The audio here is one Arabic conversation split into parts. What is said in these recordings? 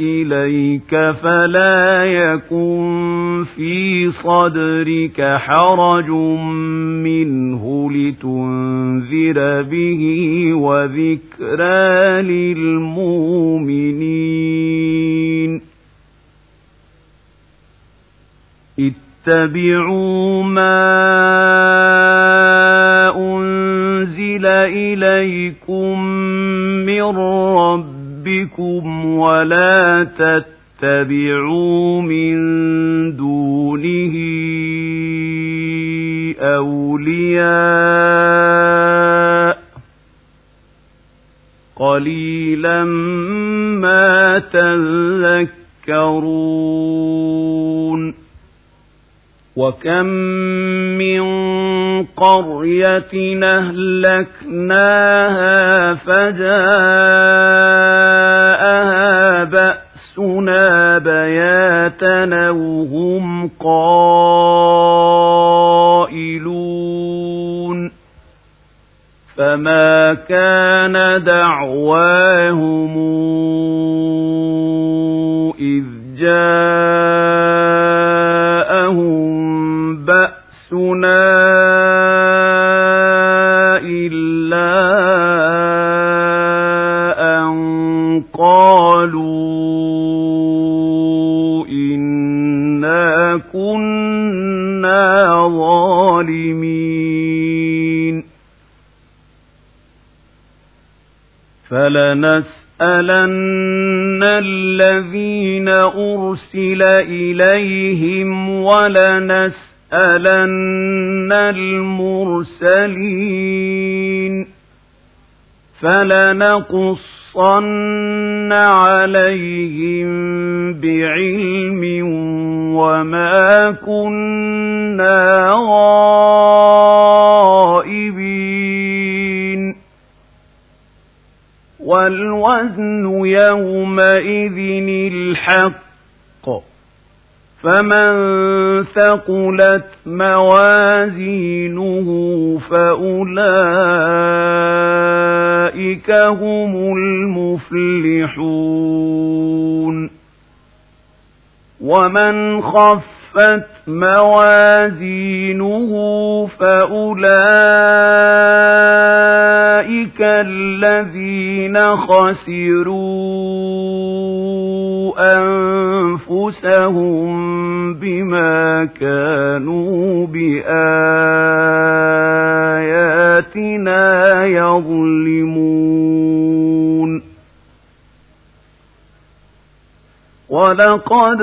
إليك فلا يكن في صدرك حرج منه لتنذر به وذكرى للمؤمنين اتبعوا ما أنزل إليكم من ربكم ولا تتبعوا من دونه أولياء قليلا ما تذكرون وكم من قرية أهلكناها فجاءها بأسنا بياتنا وهم قائلون فما كان دعواهم إذ جاءهم ظالمين فلنسألن الذين أرسل إليهم ولنسألن لنسألن المرسلين فلنقصن عليهم بعلم وما كنا غائبين والوزن يومئذ الحق فمن ثقلت موازينه فأولئك هم المفلحون ومن خفت موازينه فأولئك الذين خسروا أنفسهم بما كانوا بآياتنا يظلمون ولقد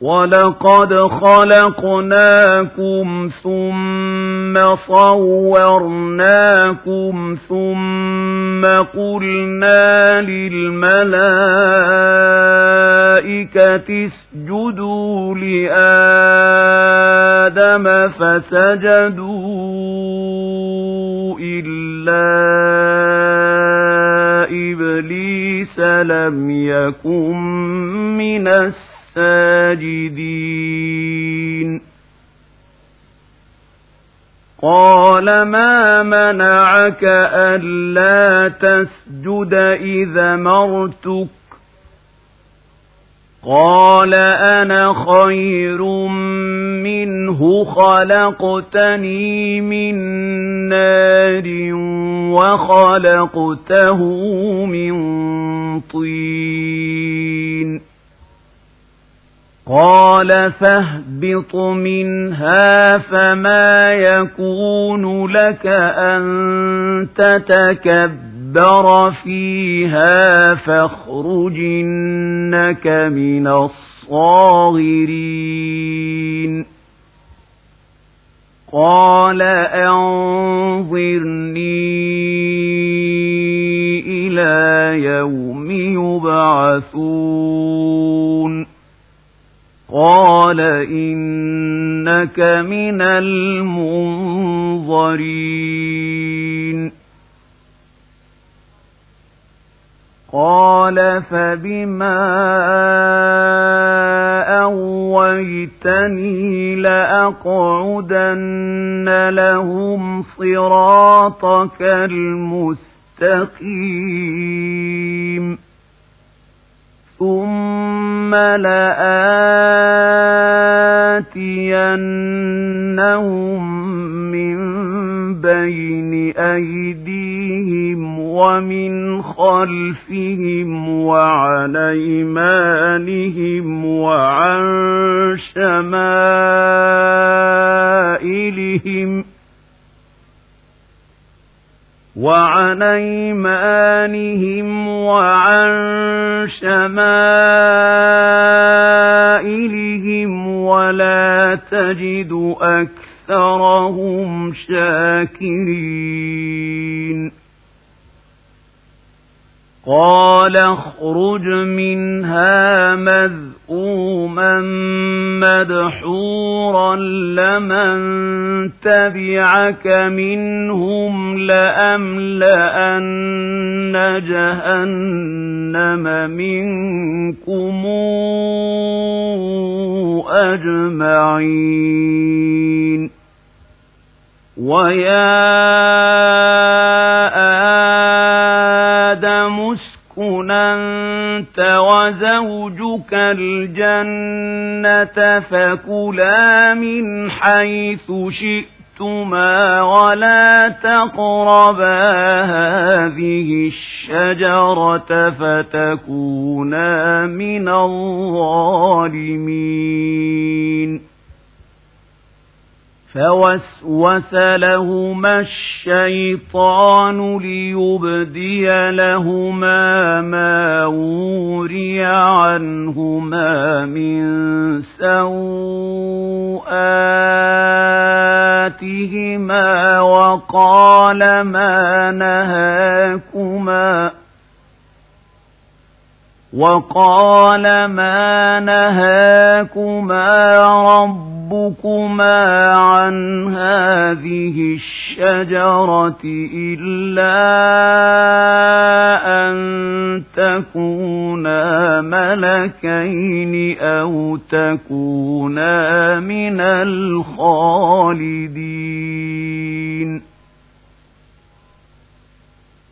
ولقد خلقناكم ثم صورناكم ثم قلنا للملائكة اسجدوا لآدم فسجدوا إلا إبليس لم يكن من الساجدين قال ما منعك ألا تسجد إذا مرتك؟ قال أنا خير منه خلقتني من نار وخلقته من طين. قال فاهبط منها فما يكون لك أن تتكبر فيها فاخرج إنك من الصاغرين قال أنظرني إلى يوم يبعثون قال إنك من المنظرين قال فبما أغويتني لأقعدن لهم صراطك المستقيم ثم لآتينهم من بين أيديهم ومن خلفهم وعن أيمانهم وعن شمائلهم وعن أيمانهم وعن شمائلهم ولا تجد أكثرهم شاكرين. قال اخرج منها مذءوما مدحورا لمن تبعك منهم لأملأن جهنم منكم أجمعين ويا آدم اسكن وزوجك الجنة فكلا من حيث شئتما ولا تقربا هذه الشجرة فتكونا من الظالمين فوسوس لهما الشيطان ليبدي لهما ما وري عنهما من سوآتهما وقال ما نهاكما وقال ما نهاكما ربكما عن هذه الشجرة إلا أن تكونا ملكين أو تكونا من الخالدين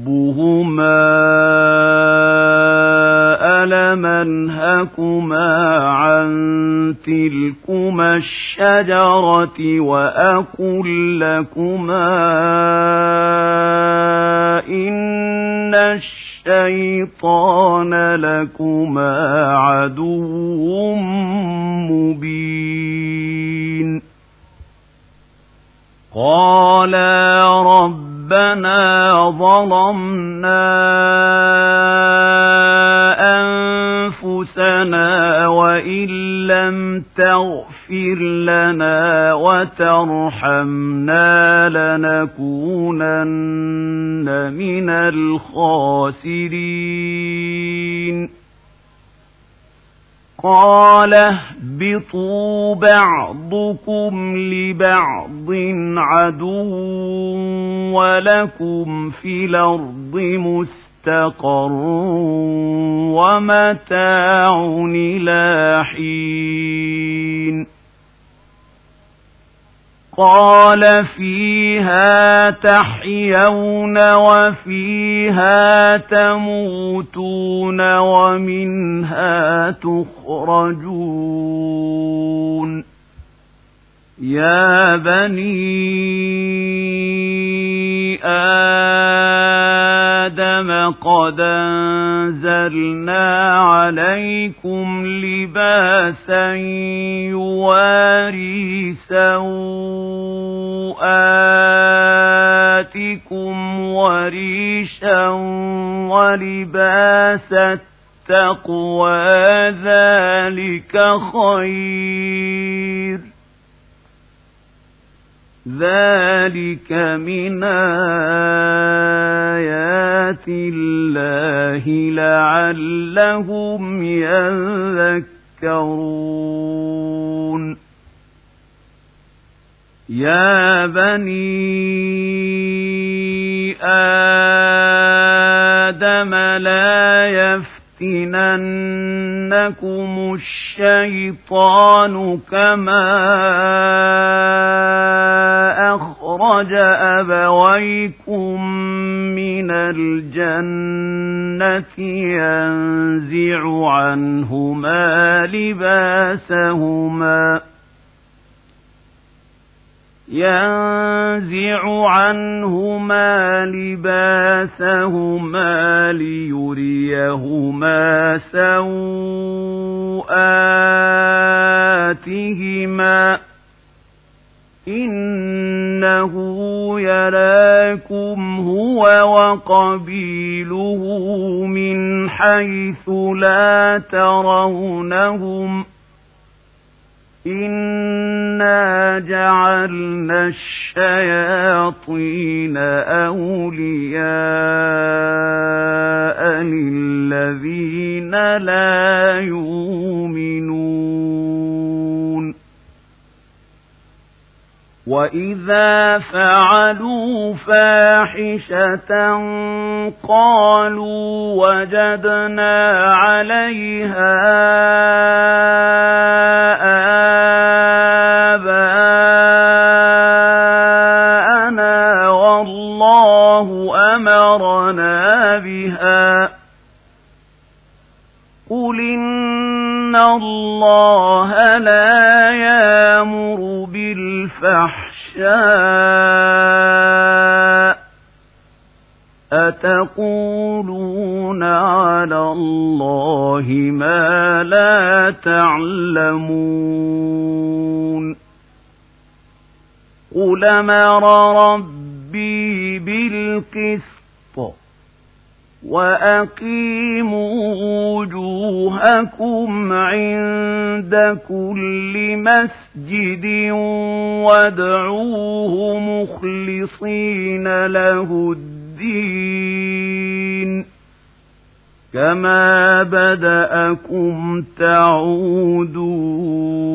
ربهما ألم أنهكما عن تلكما الشجرة وأقل لكما إن الشيطان لكما عدو مبين قالا رب ربنا ظلمنا أنفسنا وإن لم تغفر لنا وترحمنا لنكونن من الخاسرين. قال اهبطوا بعضكم لبعض عدو ولكم في الأرض مستقر ومتاع إلى حين قال فيها تحيون وفيها تموتون ومنها تخرجون. يا بني آدم قد أنزلنا عليكم لباسا يواري سوآتكم وريشا ولباس التقوى ذلك خير ذلك من آيات الله لعلهم يذكرون يا بني آدم لا يفتننكم الشيطان كما أخرج أبويكم من الجنة ينزع عنهما لباسهما ينزع عنهما لباسهما ليريهما سوآتهما. إنه يراكم هو وقبيله من حيث لا ترونهم. إنا جعلنا الشياطين أولياء للذين لا يؤمنون وإذا فعلوا فاحشة قالوا وجدنا عليها آباءنا والله أمرنا بها قل إن الله لا يامر بالفحشاء أتقولون على الله ما لا تعلمون قل مر ربي بالقسط وأقيموا وجوهكم عند كل مسجد وادعوه مخلصين له الدين كما بدأكم تعودون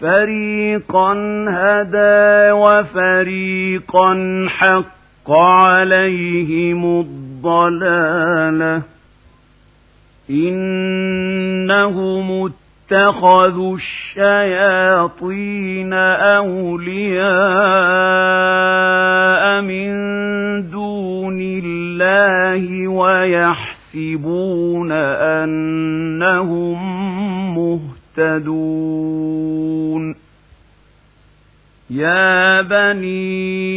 فريقا هدى وفريقا حق حق عليهم الضلالة. إنهم اتخذوا الشياطين أولياء من دون الله ويحسبون أنهم مهتدون. يا بني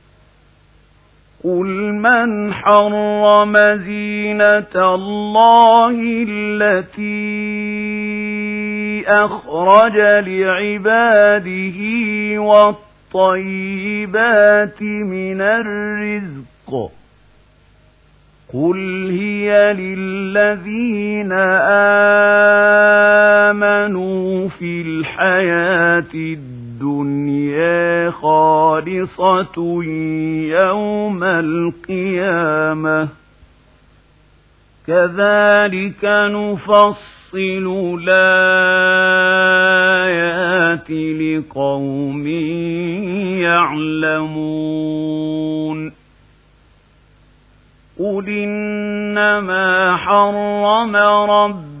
قل من حرم زينة الله التي أخرج لعباده والطيبات من الرزق قل هي للذين آمنوا في الحياة الدنيا خالصة يوم القيامة. كذلك نفصل الآيات لقوم يعلمون. قل إنما حرم ربي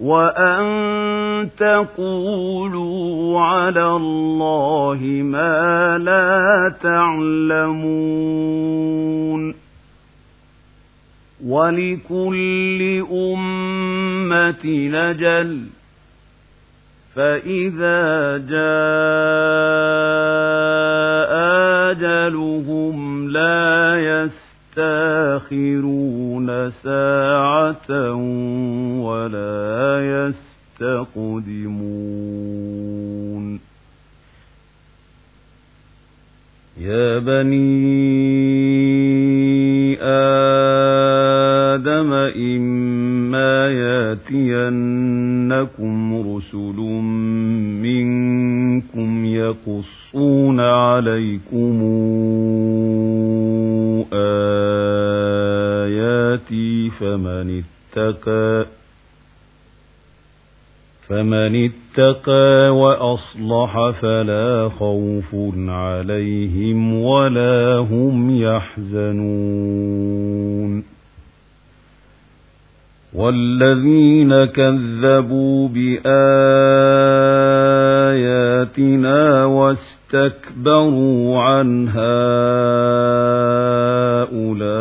وأن تقولوا على الله ما لا تعلمون ولكل أمة نجل فإذا جاء أجلهم لا يستاخرون ساعة ولا يستقدمون يا بني آدم إما ياتينكم رسل منكم يقصون عليكم آياتي فمن اتقى فمن اتقى وأصلح فلا خوف عليهم ولا هم يحزنون والذين كذبوا بآياتنا واستكبروا عنها أولئك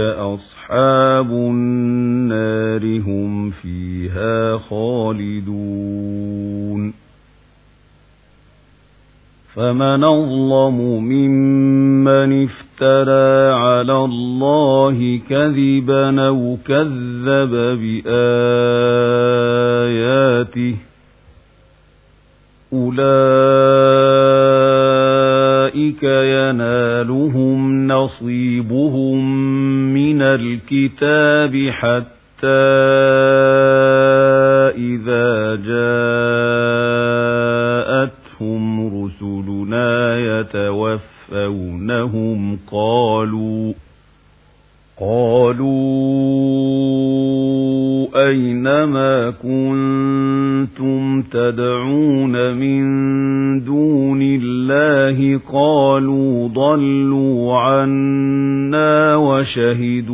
أصحاب النار هم فيها خالدون فمن أظلم ممن افترى على الله كذبا أو كذب بآياته أولئك ينالهم نصيبهم من الكتاب حتى ضلوا عنا وشهدوا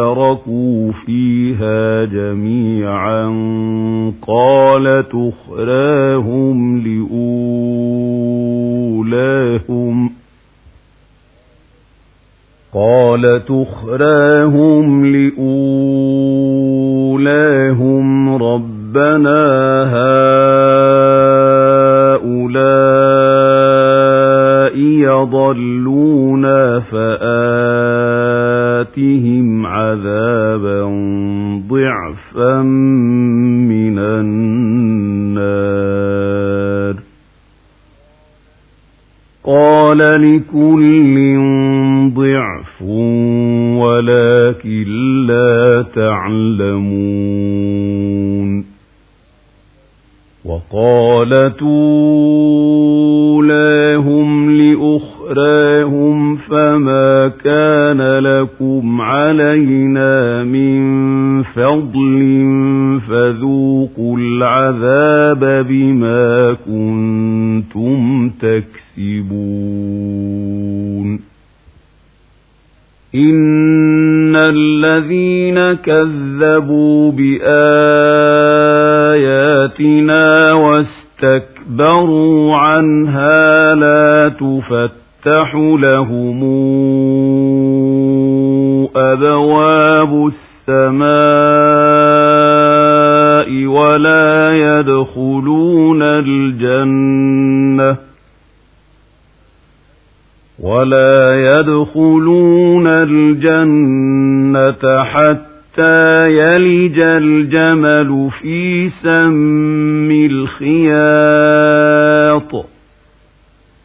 اداركوا فيها جميعا قالت أخراهم لأولاهم قال تخراهم لأولاهم ربنا هؤلاء يضلون فآتهم عذابا ضعفا من النار. قال لكل ضعف ولكن لا تعلمون. وقالت أولاهم لأخراهم فما كان لكم علينا من فضل فذوقوا العذاب بما كنتم تكسبون إن الذين كذبوا بآياتنا واستكبروا عنها لا تفتح لهم أبواب السماء ولا يدخلون الجنة ولا يدخلون الجنة حتى يلج الجمل في سم الخياط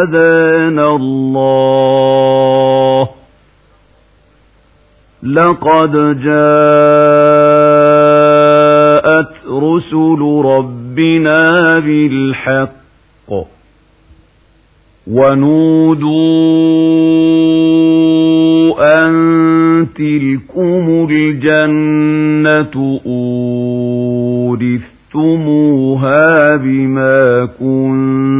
هدانا الله. لقد جاءت رسل ربنا بالحق ونودوا أن تلكم الجنة أورثتموها بما كنتم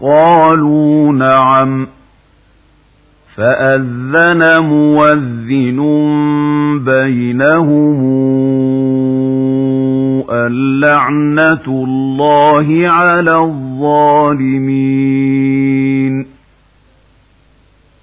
قالوا نعم. فأذن موذن بينهم اللعنة الله على الظالمين.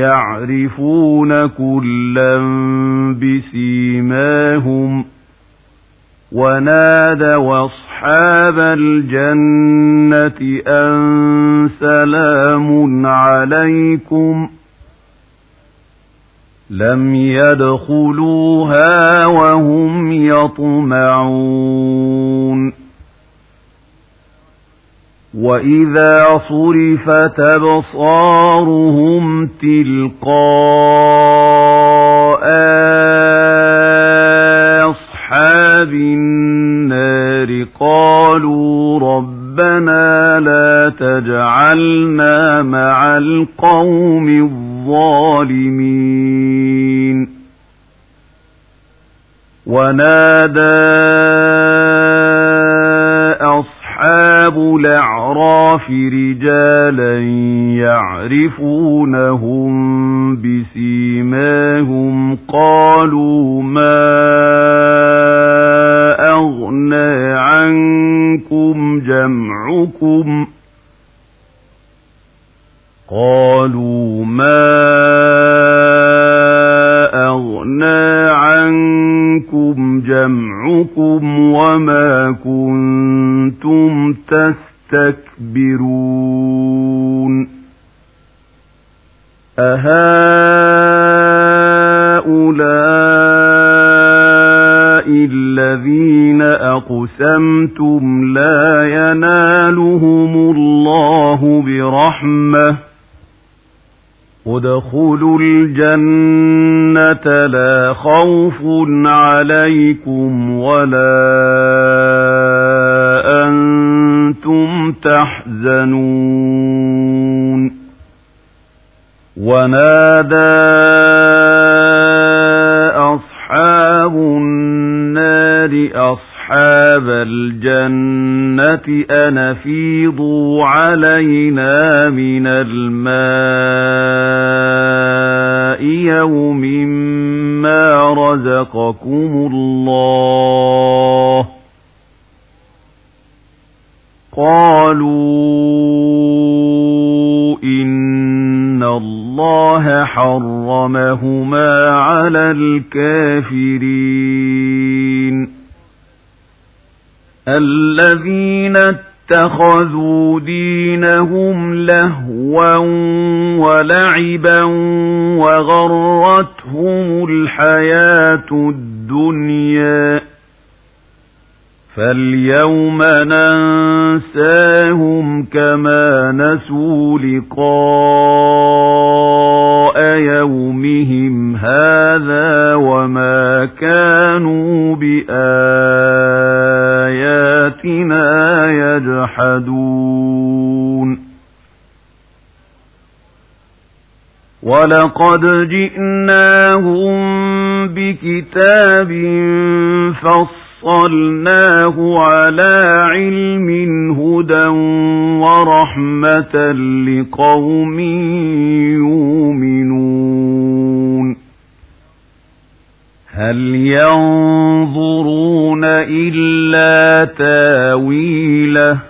يعرفون كلا بسيماهم ونادوا أصحاب الجنة أن سلام عليكم لم يدخلوها وهم يطمعون وإذا صرفت أبصارهم تلقاء أصحاب النار قالوا ربنا لا تجعلنا مع القوم الظالمين ونادى أصحاب الأعراف رجالا يعرفونهم بسيماهم قالوا ما أغنى عنكم جمعكم قالوا ما أغنى عنكم جمعكم وما كنتم تستكبرون. أهؤلاء الذين أقسمتم لا ينالهم الله برحمة. ادخلوا الجنة لا خوف عليكم ولا أنتم تحزنون. ونادى أصحاب النار أصحاب الجنة أن فيضوا علينا من الماء يوم ما رزقكم الله قالوا إن الله حرمهما على الكافرين الذين اتخذوا دينهم لهوا ولعبا وغرتهم الحياة الدنيا فاليوم ننساهم كما نسوا لقاء يومهم هذا وما كانوا بآياتنا يجحدون ولقد جئناهم بكتاب فصلناه على علم هدى ورحمة لقوم يؤمنون هل ينظرون إلا تاويله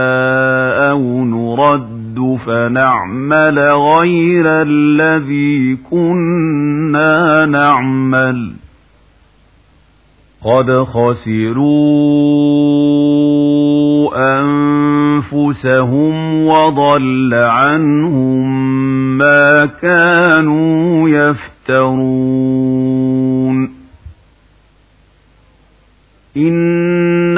نرد فنعمل غير الذي كنا نعمل. قد خسروا أنفسهم وضل عنهم ما كانوا يفترون. إن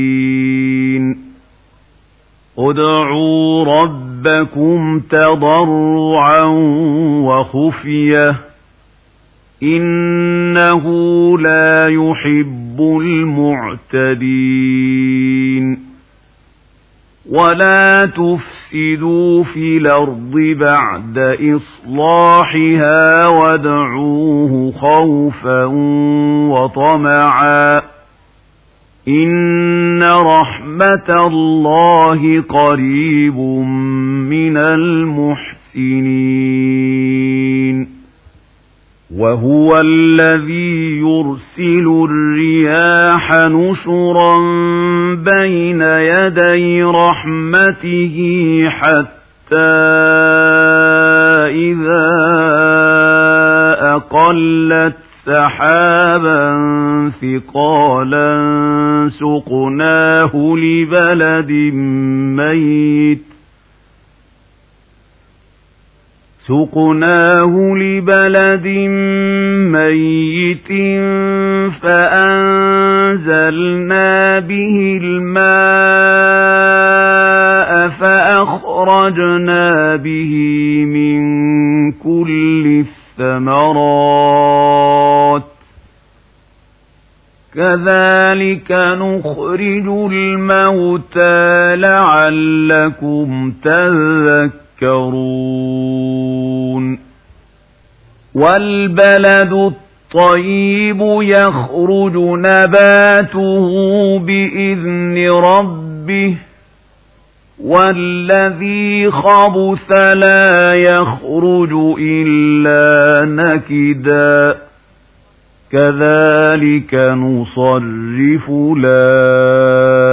ادعوا ربكم تضرعا وخفية إنه لا يحب المعتدين ولا تفسدوا في الأرض بعد إصلاحها وادعوه خوفا وطمعا إن رحمة الله قريب من المحسنين وهو الذي يرسل الرياح نشرا بين يدي رحمته حتى إذا أقلت سحابا ثقالا سقناه لبلد ميت سقناه لبلد ميت فأنزلنا به الماء فأخرجنا به من كل الثمرات كذلك نخرج الموتى لعلكم تذكرون. والبلد الطيب يخرج نباته بإذن ربه والذي خبث لا يخرج إلا نكدا. كذلك نصرف الآيات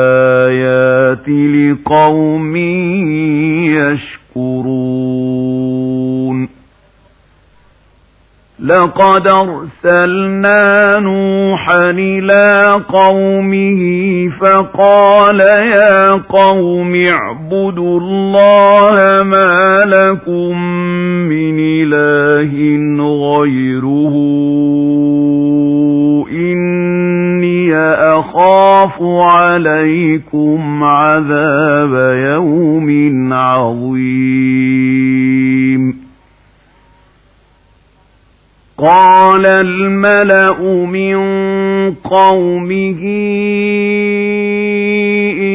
لقوم يشكرون لقد أرسلنا نوحا إلى قومه فقال يا قوم اعبدوا الله ما لكم من إله غيره أخاف عليكم عذاب يوم عظيم. قال الملأ من قومه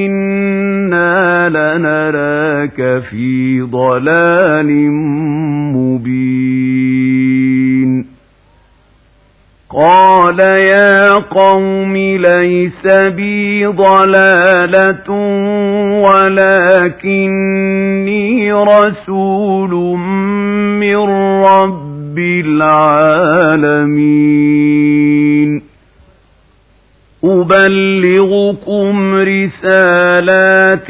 إنا لنراك في ضلال مبين. قال يا قوم ليس بي ضلالة ولكني رسول من رب رب العالمين. أبلغكم رسالات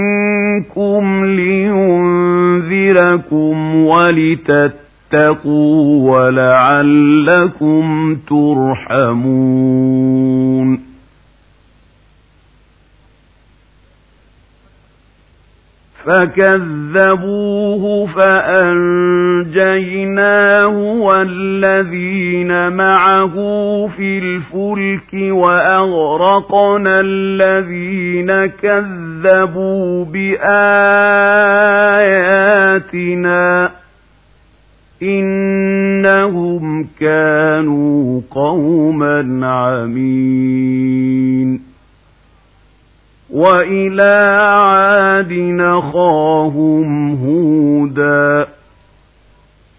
منكم لينذركم ولتتقوا ولعلكم ترحمون فكذبوه فأنجيناه والذين معه في الفلك وأغرقنا الذين كذبوا بآياتنا إنهم كانوا قوما عمين وإلى عاد نخاهم هودا.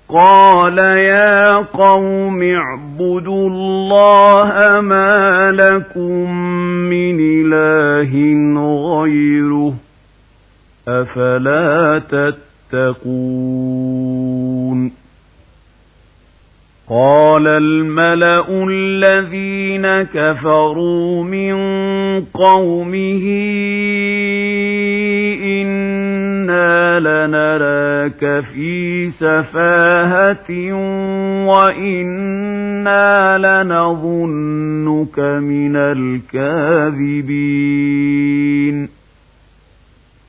قال يا قوم اعبدوا الله ما لكم من إله غيره أفلا تتقون قال الملأ الذين كفروا من قومه إنا لنراك في سفاهة وإنا لنظنك من الكاذبين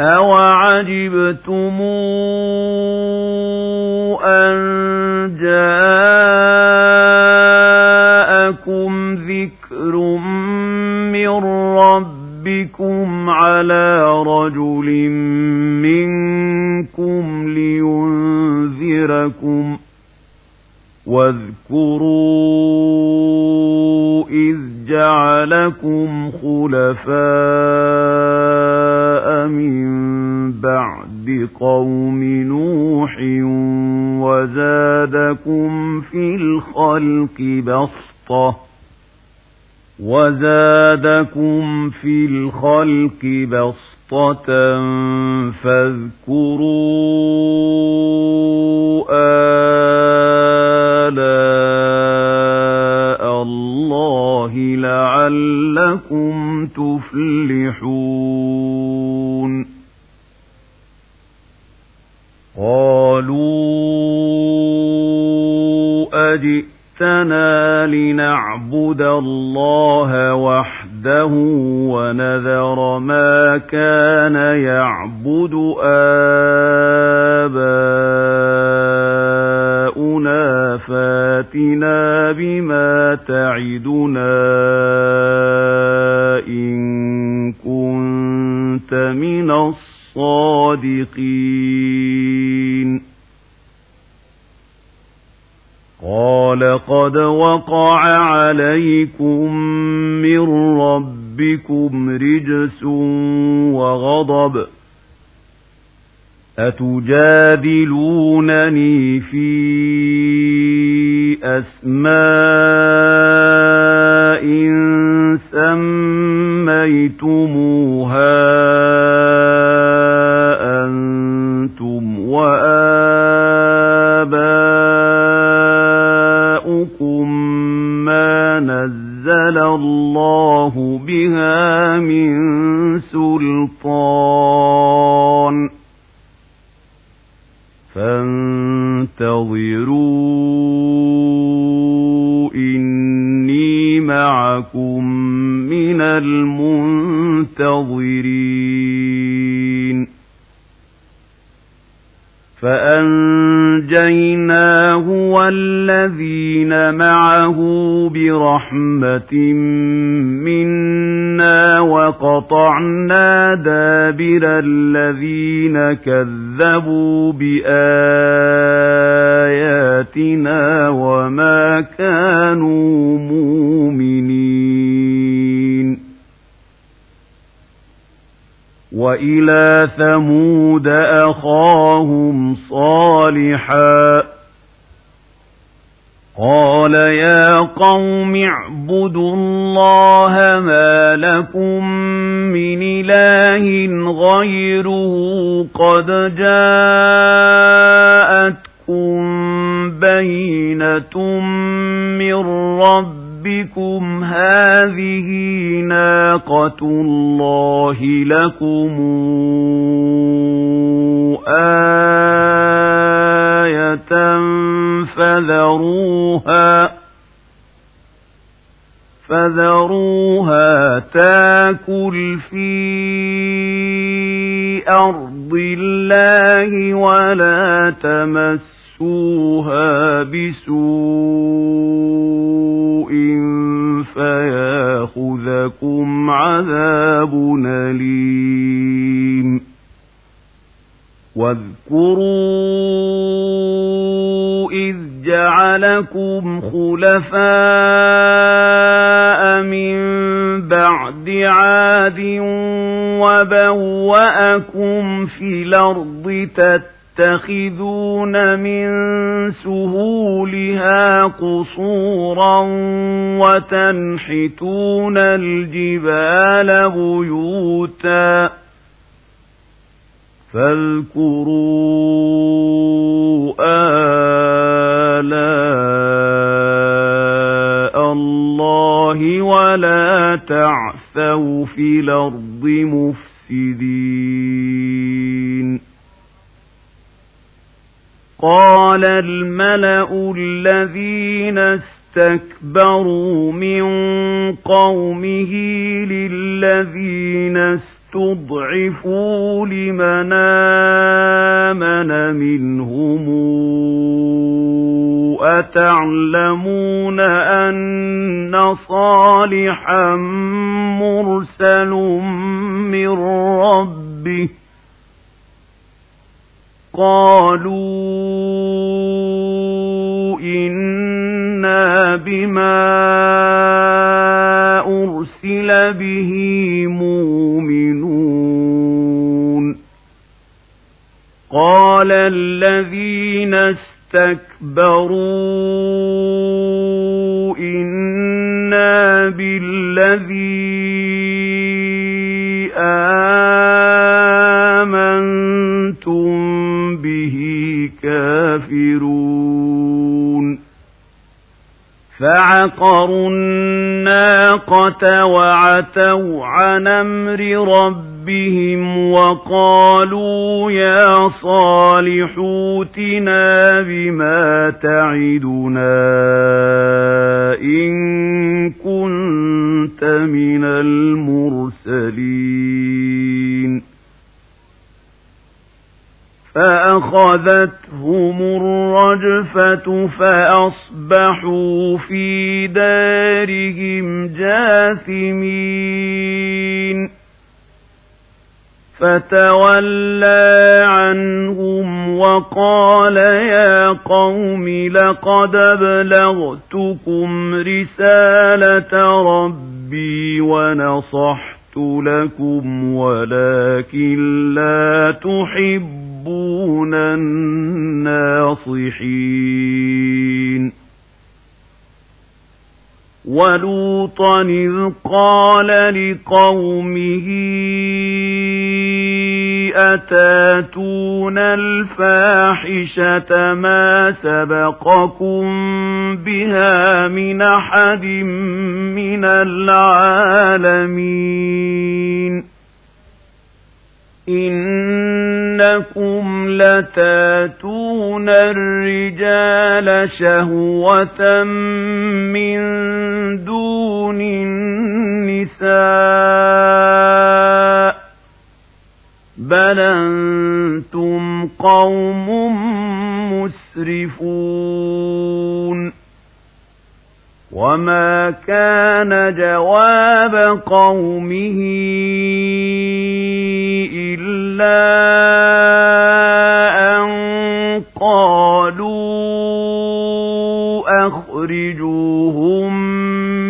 أَوَعَجِبْتُمْ أَن جَاءَكُمْ ذِكْرٌ مِّن رَّبِّكُمْ عَلَىٰ رَجُلٍ مِّنكُمْ لِيُنذِرَكُمْ ۖ واذكروا إذ جعلكم خلفاء من بعد قوم نوح وزادكم في الخلق بسطة وزادكم في الخلق بسطة فاذكروا آلاء الله لعلكم تفلحون. قالوا أجئتنا لنعبد الله وحده ونذر ما كان يعبد آباؤنا فاتنا بما تعدنا إن كنت من الصادقين قال قد وقع عليكم من ربكم رجس وغضب أتجادلونني في أسماء سميتموها؟ منا وقطعنا دابر الذين كذبوا بآياتنا وما كانوا مؤمنين وإلى ثمود أخاهم صالحا قال يا قوم اعبدوا الله ما لكم من إله غيره قد جاءتكم بينة من ربكم. هذه ناقة الله لكم. آية فذروها. فذروها تاكل في أرض الله ولا تمسوها بسوء فياخذكم عذاب أليم. واذكروا إذ جعلكم خلفاء من بعد عاد وبوأكم في الأرض تتخذون من سهولها قصورا وتنحتون الجبال بيوتا فاذكروا آلاء الله ولا تعثوا في الأرض مفسدين. قال الملأ الذين استكبروا من قومه للذين استكبروا تضعفوا لمن آمن منهم أتعلمون أن صالحا مرسل من ربه. قالوا إنا بما أرسل به مؤمنون. قال الذين استكبروا إنا بالذي آمنتم به كافرون. فعقروا الناقة وعتوا عن أمر ربهم وقالوا يا صالح اوتنا بما تعدنا إن كنت من المرسلين فأخذتهم الرجفة فأصبحوا في دارهم جاثمين. فتولى عنهم وقال يا قوم لقد أبلغتكم رسالة ربي ونصحت لكم ولكن لا تحبون يحبون الناصحين. ولوطا إذ قال لقومه أتاتون الفاحشة ما سبقكم بها من أحد من العالمين؟ إنكم لتاتون الرجال شهوة من دون النساء بل أنتم قوم مسرفون وما كان جواب قومه إلا أن قالوا أخرجوهم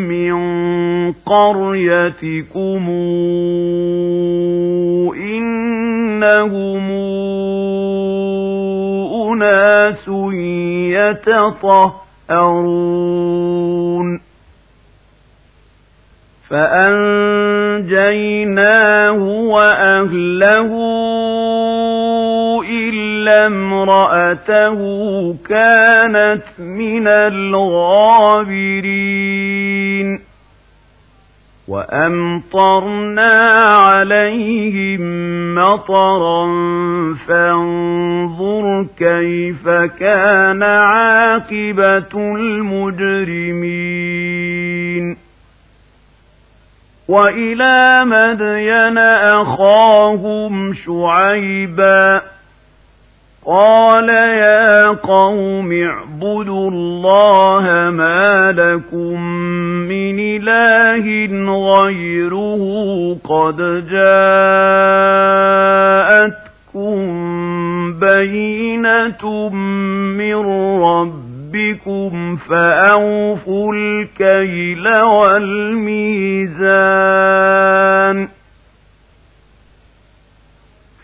من قريتكم إنهم أناس يتطهرون فأنجيناه وأهله إلا امرأته كانت من الغابرين وأمطرنا عليهم مطرا فانظر كيف كان عاقبة المجرمين وإلى مدين أخاهم شعيبا قال يا قوم اعبدوا الله ما لكم من إله غيره قد جاءتكم بينة من ربكم فأوفوا الكيل والميزان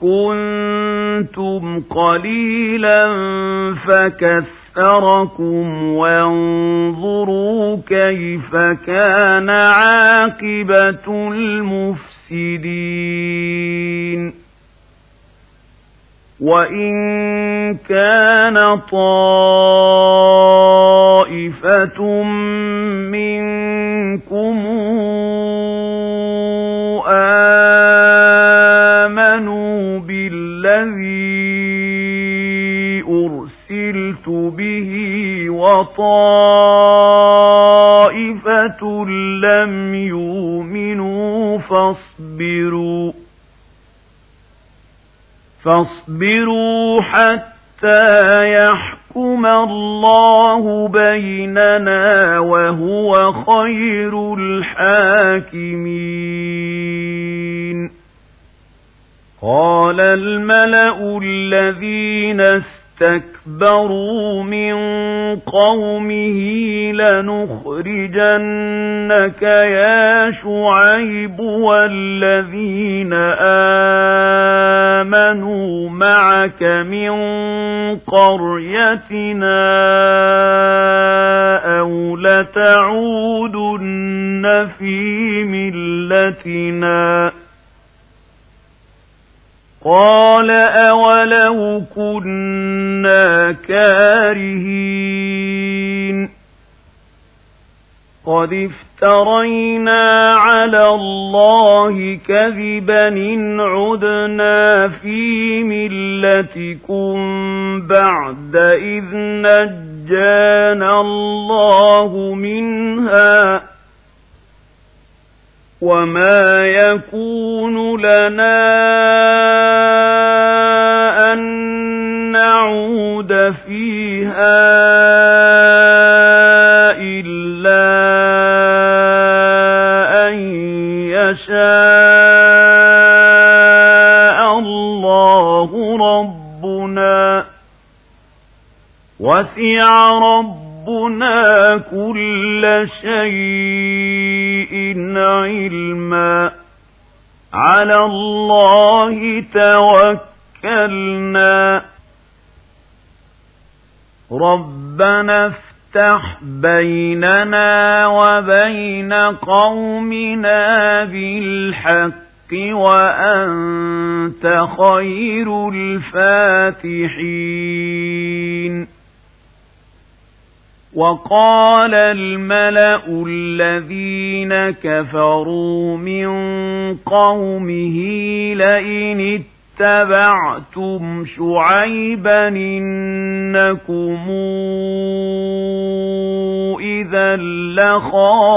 كنتم قليلا فكثركم وانظروا كيف كان عاقبة المفسدين. وإن كان طائفة منكم به وطائفة لم يؤمنوا فاصبروا فاصبروا حتى يحكم الله بيننا وهو خير الحاكمين قال الملأ الذين استكبروا من قومه لنخرجنك يا شعيب والذين آمنوا معك من قريتنا أو لتعودن في ملتنا قال أولو كنا كارهين قد افترينا على الله كذبا إن عدنا في ملتكم بعد إذ نجانا الله منها وما يكون لنا أن نعود فيها إلا أن يشاء الله ربنا وسع ربنا كل شيء علما على الله توكلنا ربنا افتح بيننا وبين قومنا بالحق وأنت خير الفاتحين وقال الملأ الذين كفروا من قومه لئن اتبعتم شعيبا إنكم إذا لخاسرون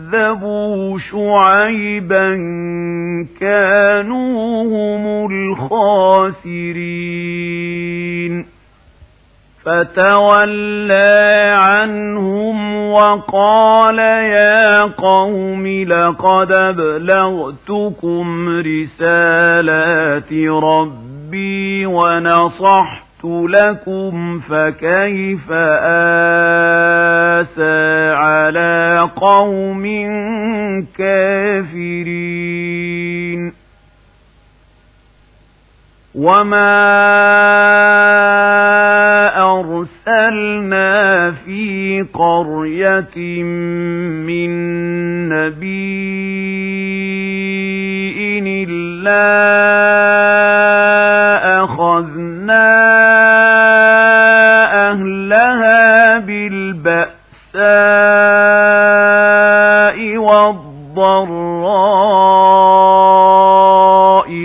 شعيبا كانوا هم الخاسرين فتولى عنهم وقال يا قوم لقد ابلغتكم رسالات ربي ونصحت لكم فكيف آسى على قوم كافرين وما أرسلنا في قرية من نبي إلا أخذنا بالبأساء والضراء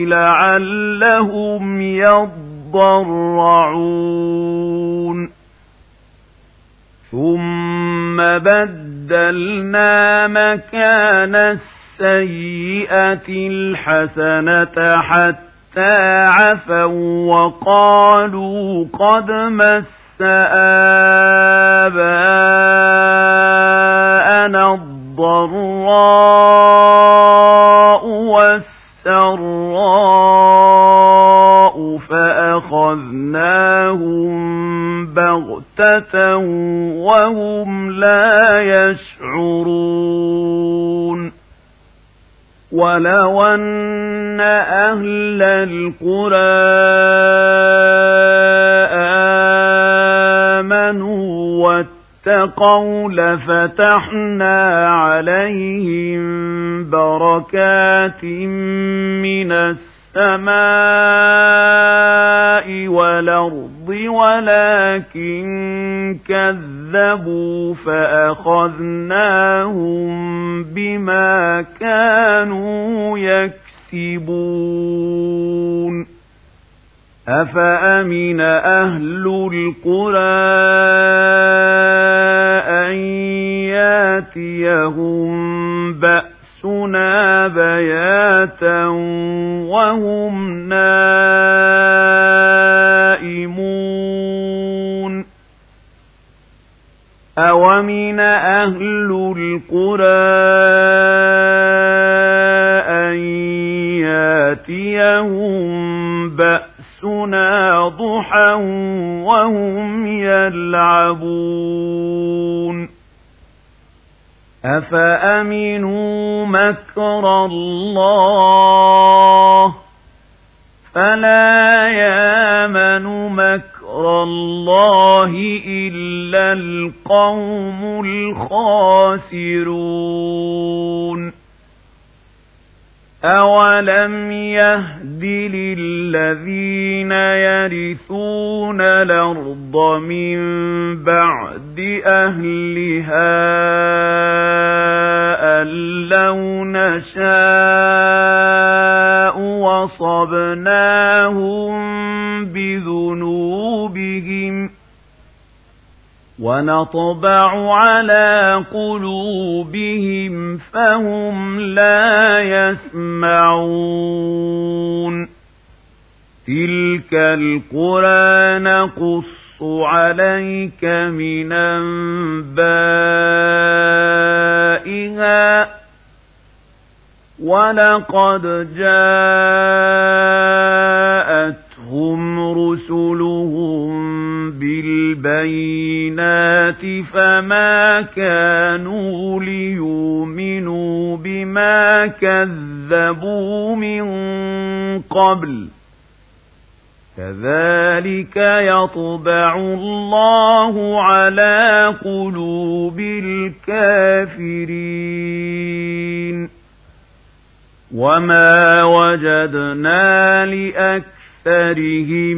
لعلهم يضرعون. ثم بدلنا مكان السيئة الحسنة حتى عفوا وقالوا قد مس آباءنا الضراء والسراء فأخذناهم بغتة وهم لا يشعرون ولو أن أهل القرى آمنوا واتقوا لفتحنا عليهم بركات من السماء والأرض ولكن كذبوا فأخذناهم بما كانوا يكسبون. أفأمن أهل القرى أن ياتيهم بأسنا بياتا وهم نائمون أومن أهل القرى أن ياتيهم بأسنا ضحى وهم يلعبون أفأمنوا مكر الله فلا يامن مكر الله إلا القوم الخاسرون أولم يهد للذين يرثون الأرض من بعد أهلها أن لو نشاء وصبناهم بذنوبهم ونطبع على قلوبهم فهم لا يسمعون تلك القرى نقص عليك من أنبائها ولقد جاءتهم رسلهم بالبينات فما كانوا ليؤمنوا بما كذبوا من قبل كذلك يطبع الله على قلوب الكافرين. وما وجدنا لأكثرهم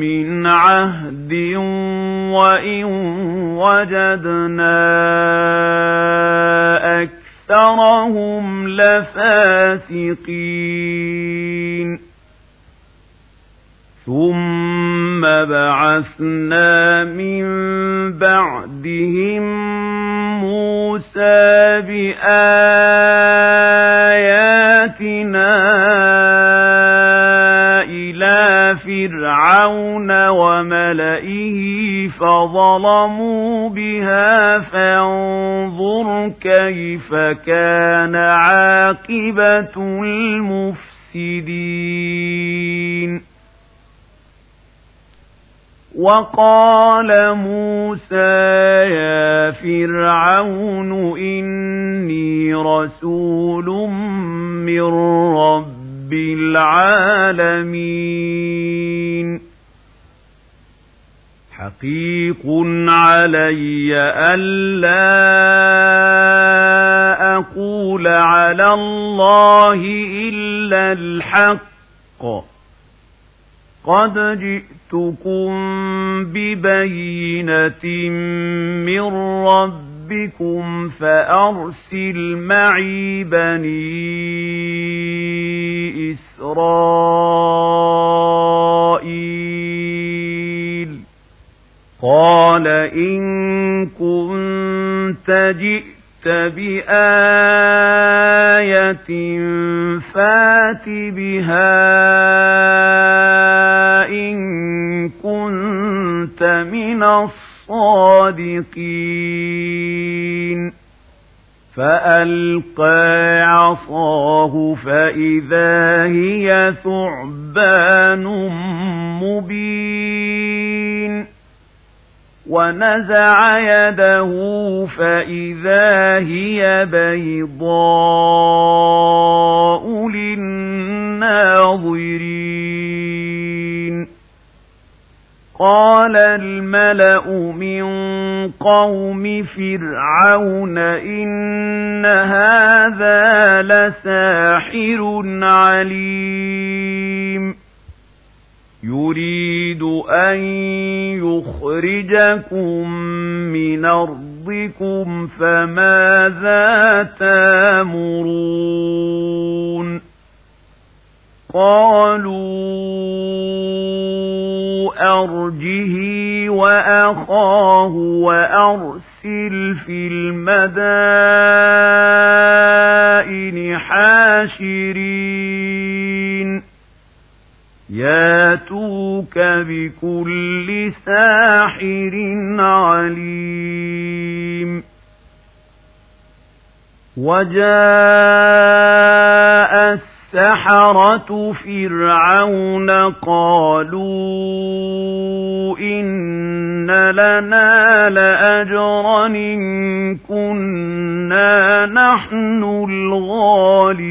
من عهد وإن وجدنا أكثرهم لفاسقين. ثم بعثنا من بعدهم موسى بآياتنا فرعون وملئه فظلموا بها فانظر كيف كان عاقبة المفسدين وقال موسى يا فرعون إني رسول من رب العالمين. حقيق علي ألا أقول على الله إلا الحق. قد جئتكم ببينة من رب ربكم فأرسل معي بني إسرائيل قال إن كنت جئت بآية فات بها إن كنت من الصادقين. فألقى عصاه فإذا هي ثعبان مبين. ونزع يده فإذا هي بيضاء للناظرين. قال الملأ من قوم فرعون إن هذا لساحر عليم. يريد أن يخرجكم من أرضكم فماذا تامرون؟ قالوا أرجه وأخاه وأرسل في المدائن حاشرين. ياتوك بكل ساحر عليم. وجاء السحرة فرعون قالوا إن لنا لأجرا إن كنا نحن الغالبين.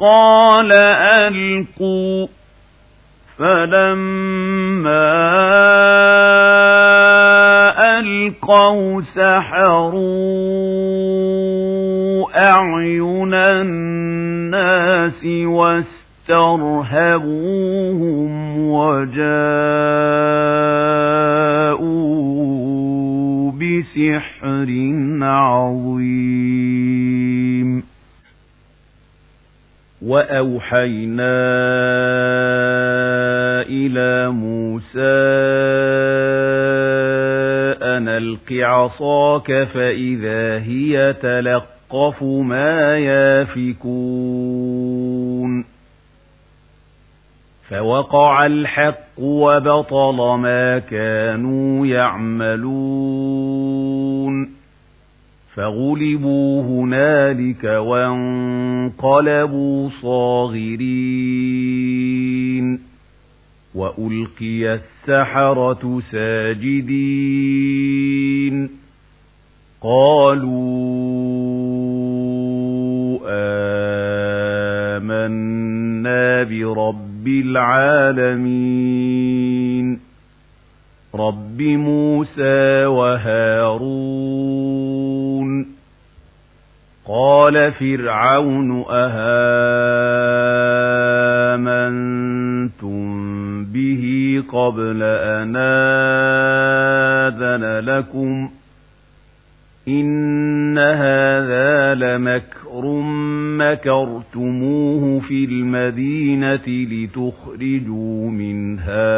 قال ألقوا فلما ألقوا سحروا أعين الناس واسترهبوهم وجاءوا بسحر عظيم وأوحينا إلى موسى أن ألق عصاك فإذا هي تلقف ما يافكون. فوقع الحق وبطل ما كانوا يعملون. فغلبوا هنالك وانقلبوا صاغرين وألقي السحرة ساجدين قالوا آمنا برب العالمين رب موسى وهارون قال فرعون أهامنتم به قبل أن آذن لكم إن هذا لمكر مكرتموه في المدينة لتخرجوا منها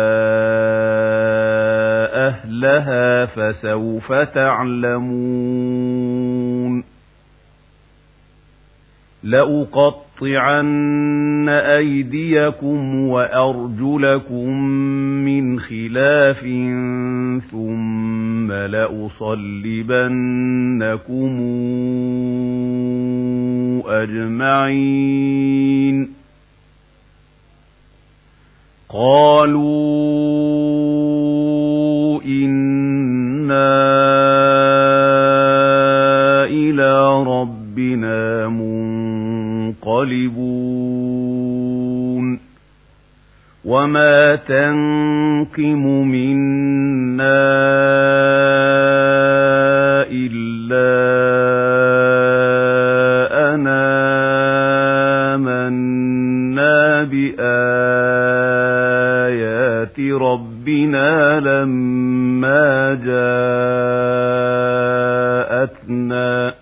أهلها فسوف تعلمون لأقطعن أيديكم وأرجلكم من خلاف ثم لأصلبنكم أجمعين. قالوا إنا إلى ربنا منقلبون وما تنقم منا إلا أنا منا بآيات ربنا لما جاءتنا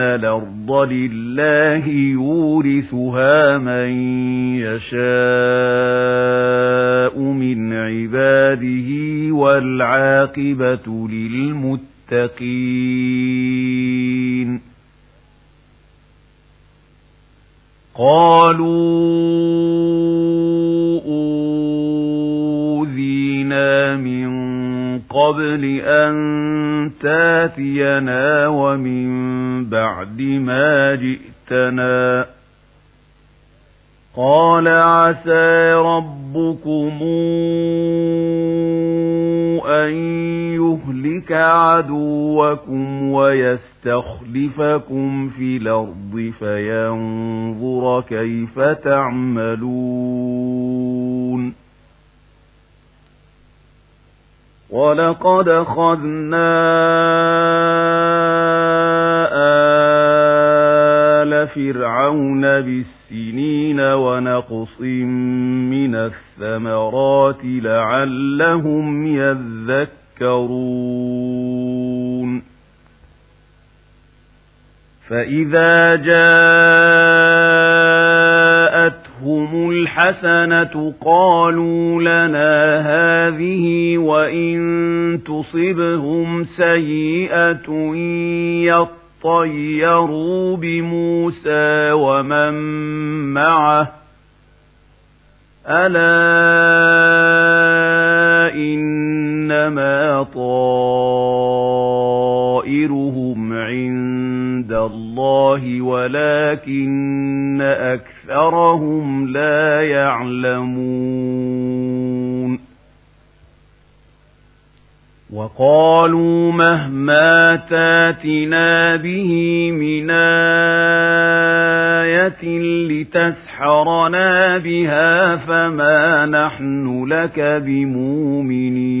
إن الأرض لله يورثها من يشاء من عباده والعاقبة للمتقين. قالوا قبل أن تاتينا ومن بعد ما جئتنا. قال عسى ربكم أن يهلك عدوكم ويستخلفكم في الأرض فينظر كيف تعملون. ولقد أخذنا آل فرعون بالسنين ونقص من الثمرات لعلهم يذكرون فإذا جاءتهم الحسنة قالوا لنا هذه وإن تصبهم سيئة يطيروا بموسى ومن معه ألا إنما طائرهم عند الله ولكن أكثرهم لا يعلمون. وقالوا مهما تاتنا به من آية لتسحرنا بها فما نحن لك بمؤمنين.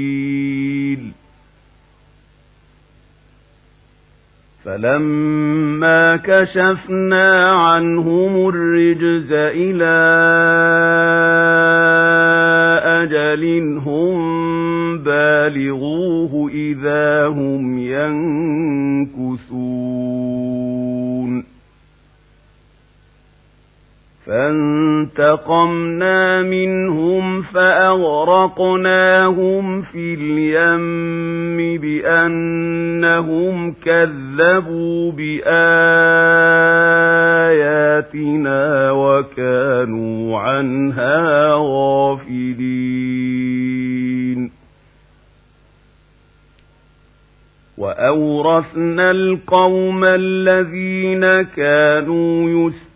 فلما كشفنا عنهم الرجز إلى أجل هم بالغوه إذا هم ينكثون فانتقمنا منهم فأغرقناهم في اليم بأنهم كذبوا بآياتنا وكانوا عنها غافلين. وأورثنا القوم الذين كانوا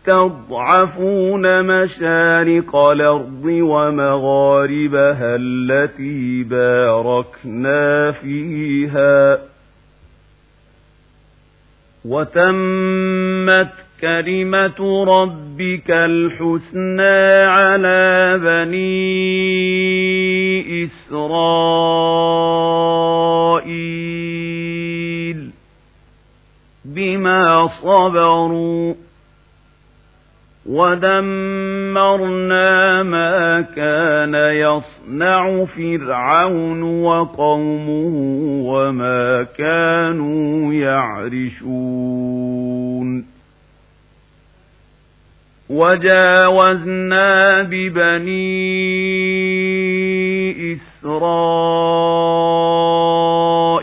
يستضعفون مشارق الأرض ومغاربها التي باركنا فيها. وتمت كلمة ربك الحسنى على بني إسرائيل بما صبروا. ودمرنا ما كان يصنع فرعون وقومه وما كانوا يعرشون وجاوزنا ببني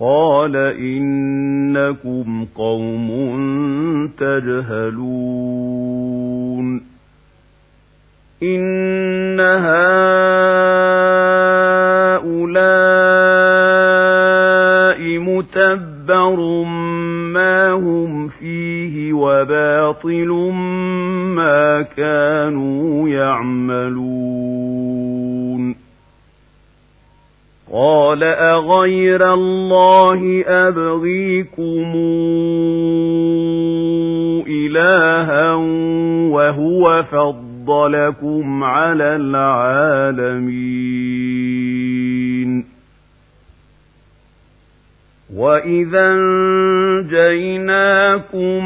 قال إنكم قوم تجهلون إن هؤلاء متبر ما هم فيه وباطل ما كانوا يعملون قال أغير الله أبغيكم إلها وهو فضلكم على العالمين وإذا انجيناكم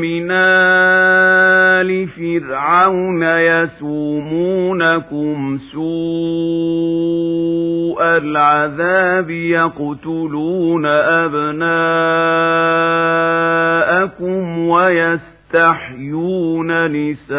من آل فرعون يسومونكم سوء العذاب يقتلون أبناءكم ويستحيون نساءكم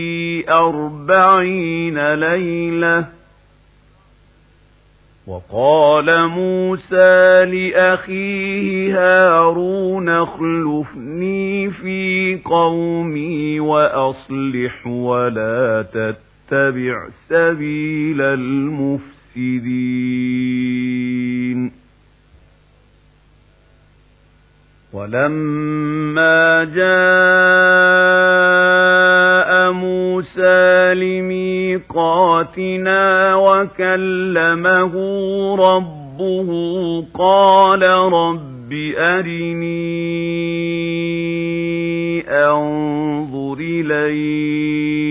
أربعين ليلة. وقال موسى لأخيه هارون اخلفني في قومي وأصلح ولا تتبع سبيل المفسدين. ولما جاء موسى لميقاتنا وكلمه ربه قال رب أرني أنظر إليك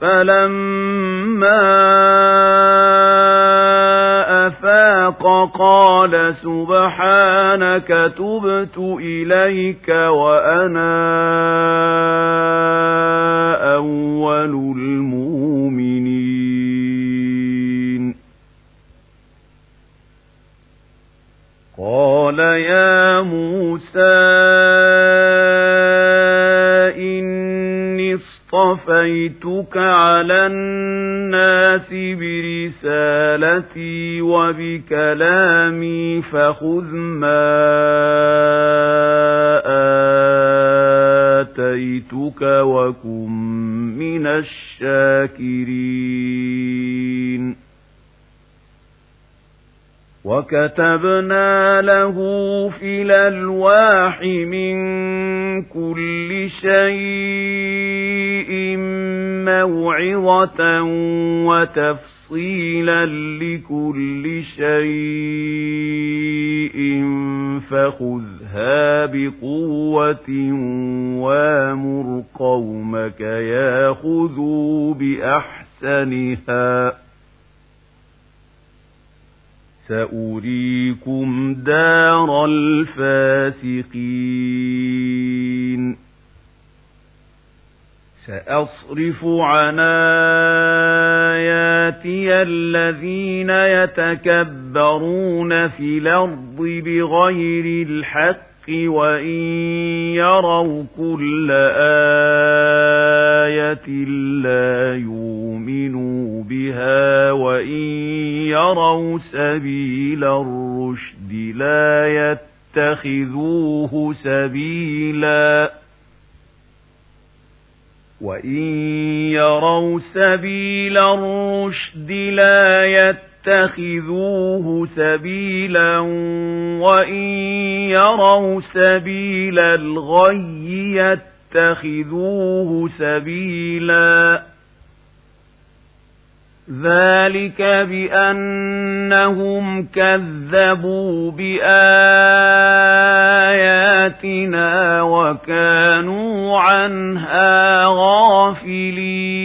فلما أفاق قال سبحانك تبت إليك وأنا أول المؤمنين قال يا موسى اصطفيتك على الناس برسالتي وبكلامي فخذ ما آتيتك وكن من الشاكرين. وكتبنا له في الألواح من كل شيء موعظة وتفصيلا لكل شيء فخذها بقوة وامر قومك ياخذوا بأحسنها سأريكم دار الفاسقين. سأصرف عن آياتي الذين يتكبرون في الأرض بغير الحق وإن يروا كل آية لا يؤمنوا بها وإن يروا سبيل الرشد لا يتخذوه سبيلا وإن يروا سبيل الرشد لا يتخذوه سبيلا وإن يروا سبيل الغي يتخذوه سبيلا. ذلك بأنهم كذبوا بآياتنا وكانوا عنها غافلين.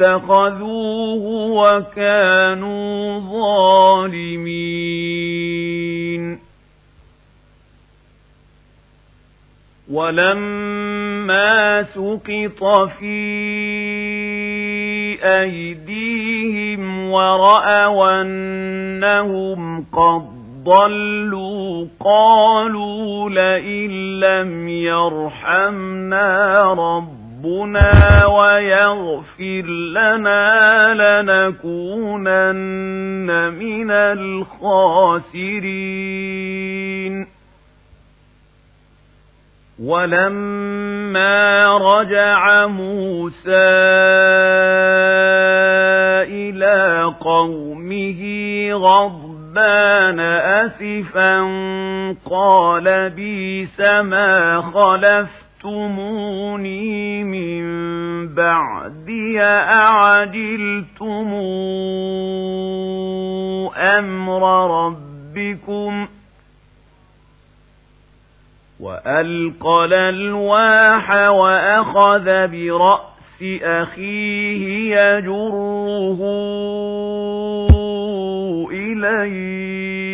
اتَّخَذُوهُ وَكَانُوا ظَالِمِينَ. وَلَمَّا سُقِطَ فِي أَيْدِيهِمْ وَرَأَوْا أَنَّهُمْ قَدْ ضَلُّوا قَالُوا لَئِن لَّمْ يَرْحَمْنَا رَبُّنَا وَيَغْفِرْ لَنَا لَنَكُونَنَّ مِنَ الْخَاسِرِينَ. وَلَمَّا رَجَعَ مُوسَىٰ إِلَىٰ قَوْمِهِ غَضْبَانَ أَسِفًا قَالَ بِئْسَ مَا خَلَفْتُمُونِي مِن بَعْدِي أَعَجِلْتُمْ أَمْرَ رَبِّكُمْ ۖ وألقى الألواح وأخذ برأس أخيه يجره إليه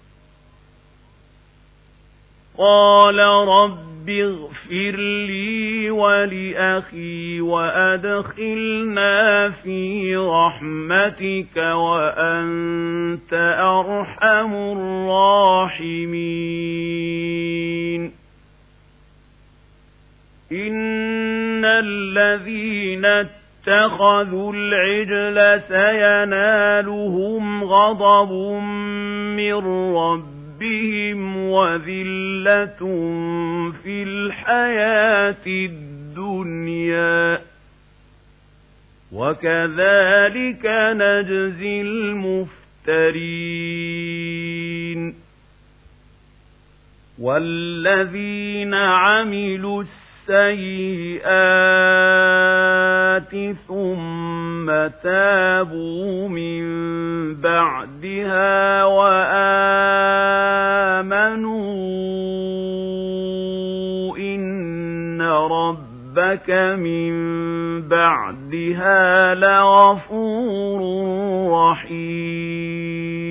قال رب اغفر لي ولأخي وأدخلنا في رحمتك وأنت أرحم الراحمين. إن الذين اتخذوا العجل سينالهم غضب من رب ربهم وذلة في الحياة الدنيا وكذلك نجزي المفترين والذين عملوا السيئات ثم تابوا من بعدها وآمنوا إن ربك من بعدها لغفور رحيم.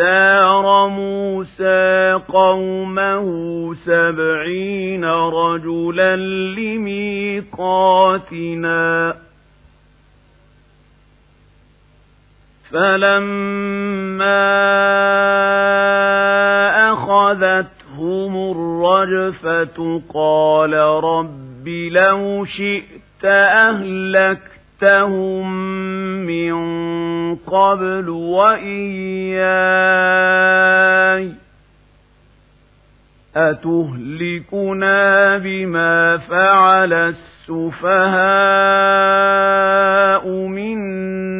اختار موسى قومه سبعين رجلا لميقاتنا. فلما أخذتهم الرجفة قال رب لو شئت أهلكتهم من قبل وإياي أتهلكنا بما فعل السفهاء منا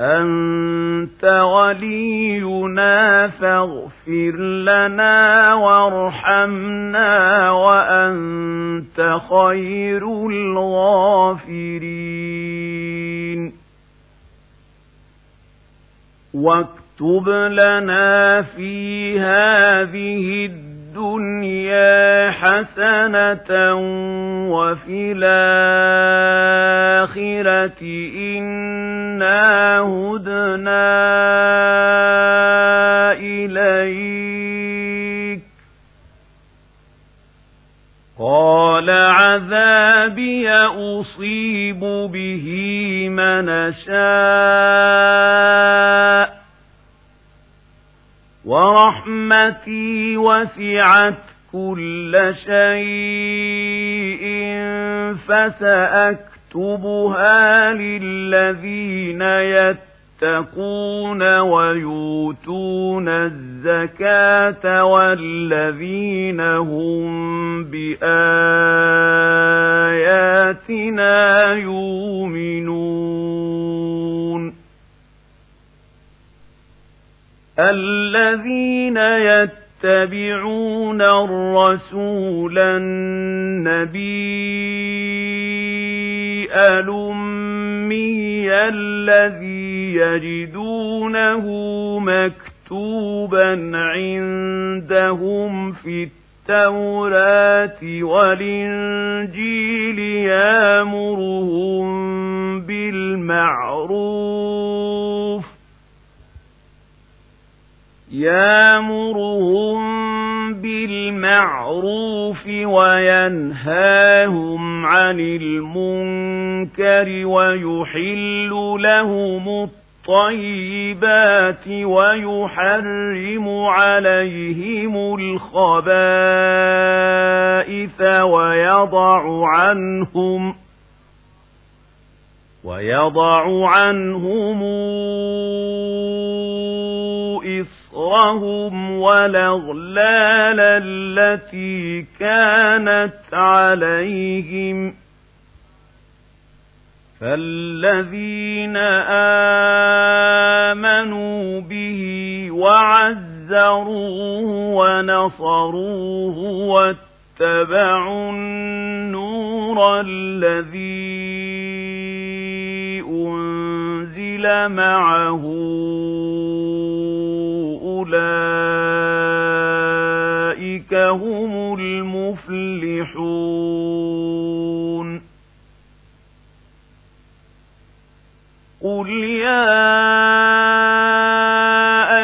أنت ولينا فاغفر لنا وارحمنا وأنت خير الغافرين. واكتب لنا في هذه الدنيا الدنيا حسنة وفي الآخرة إنا هدنا إليك. قال عذابي أصيب به من شاء ورحمتي وسعت كل شيء فسأكتبها للذين يتقون ويؤتون الزكاة والذين هم بآياتنا يؤمنون. الذين يتبعون الرسول النبي الأمي الذي يجدونه مكتوبا عندهم في التوراة والإنجيل يامرهم بالمعروف يامرهم بالمعروف وينهاهم عن المنكر ويحل لهم الطيبات ويحرم عليهم الخبائث ويضع عنهم ويضع عنهم إصرهم والأغلال التي كانت عليهم فالذين آمنوا به وعزروه ونصروه واتبعوا النور الذي أنزل معه أولئك هم المفلحون قل يا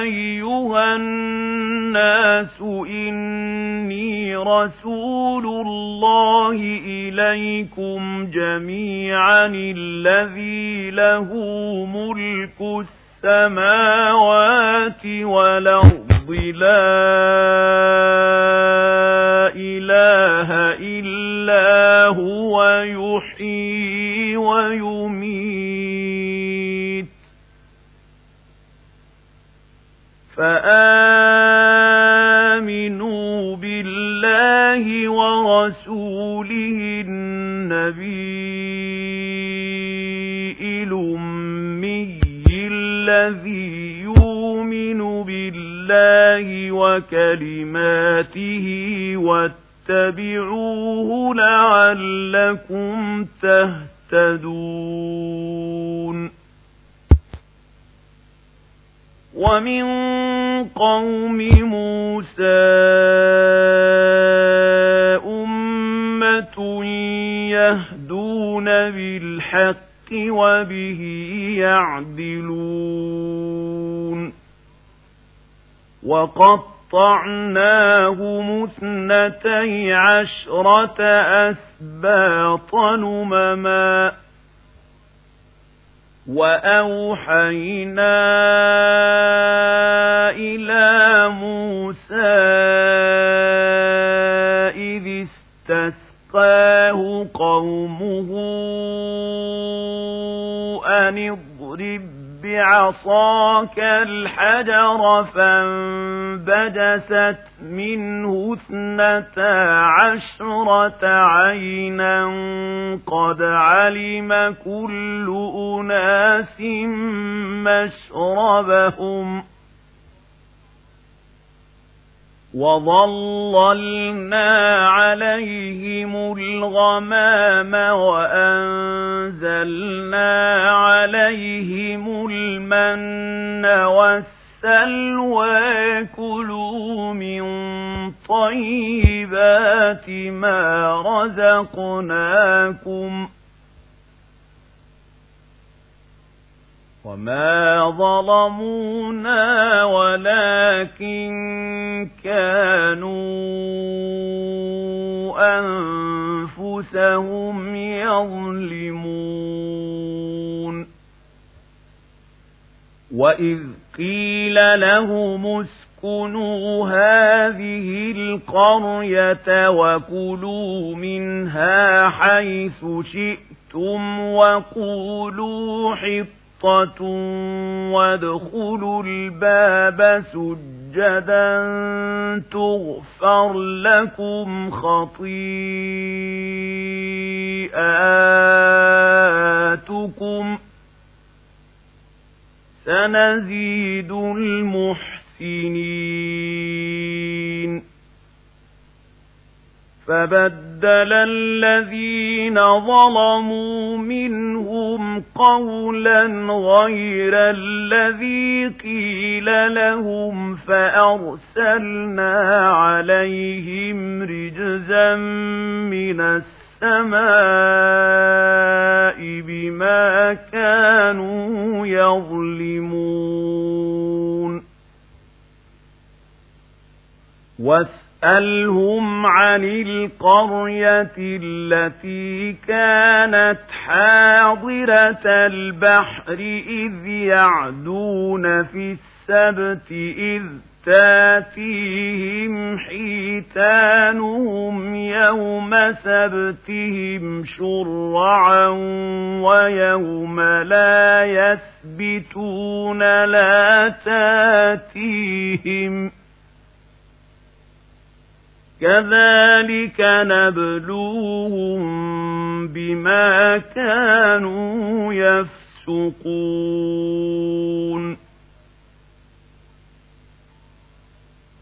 أيها الناس إني رسول الله إليكم جميعا الذي له ملك السماء السماوات والأرض لا إله إلا هو يحيي ويميت. فآمنوا بالله ورسوله بالله وكلماته واتبعوه لعلكم تهتدون. ومن قوم موسى أمة يهدون بالحق وبه يعدلون. وقطعناه مثنتي عشرة أسباط نمما وأوحينا إلى موسى إذ استسقاه قومه أن اضرب بعصاك الحجر فانبجست منه اثنتا عشرة عينا قد علم كل أناس مشربهم. وظللنا عليهم الغمام وأنزلنا عليهم المن والسلوى كلوا من طيبات ما رزقناكم وما ظلمونا ولكن كانوا أنفسهم يظلمون وإذ قيل لهم اسكنوا هذه القرية وكلوا منها حيث شئتم وقولوا حط حطة وادخلوا الباب سجدا تغفر لكم خطيئاتكم. سنزيد المحسنين. فبدل الذين ظلموا منهم قولا غير الذي قيل لهم فأرسلنا عليهم رجزا من السماء بما كانوا يظلمون. واسألهم عن القرية التي كانت حاضرة البحر إذ يعدون في السبت إذ تاتيهم حيتانهم يوم سبتهم شرعا ويوم لا يثبتون لا تاتيهم كذلك نبلوهم بما كانوا يفسقون.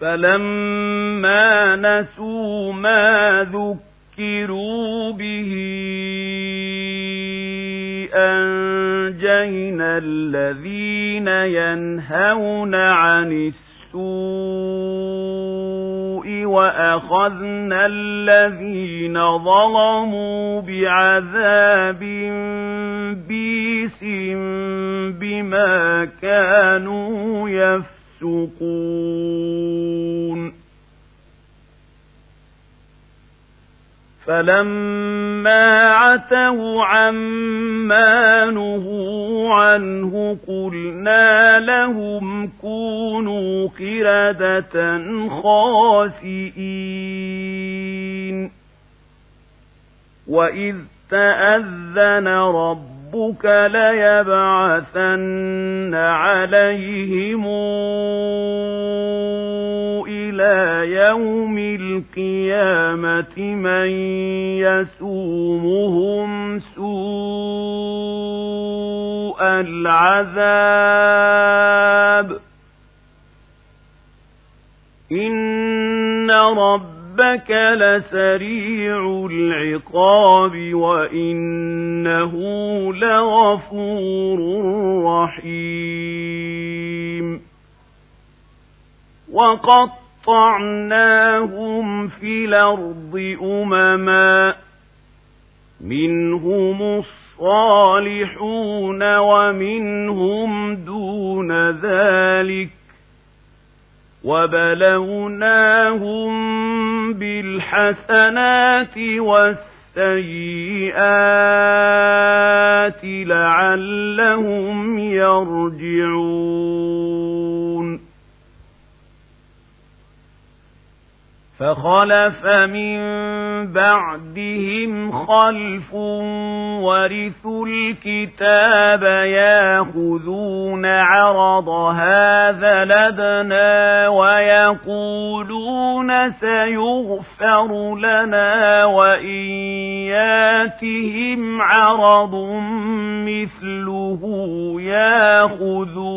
فلما نسوا ما ذكروا به أنجينا الذين ينهون عن السوء وأخذنا الذين ظلموا بعذاب بيس بما كانوا يفسقون. فلما عتوا عما نهوا عنه قلنا لهم كونوا قردة خاسئين وإذ تأذن ربك ليبعثن عليهم إلى يوم القيامة من يسومهم سوء العذاب إن ربك لسريع العقاب وإنه لغفور رحيم وقط وقطعناهم في الأرض أمما منهم الصالحون ومنهم دون ذلك وبلوناهم بالحسنات والسيئات لعلهم يرجعون فخلف من بعدهم خلف ورثوا الكتاب ياخذون عرض هذا لدنا ويقولون سيغفر لنا وإن ياتهم عرض مثله ياخذوه.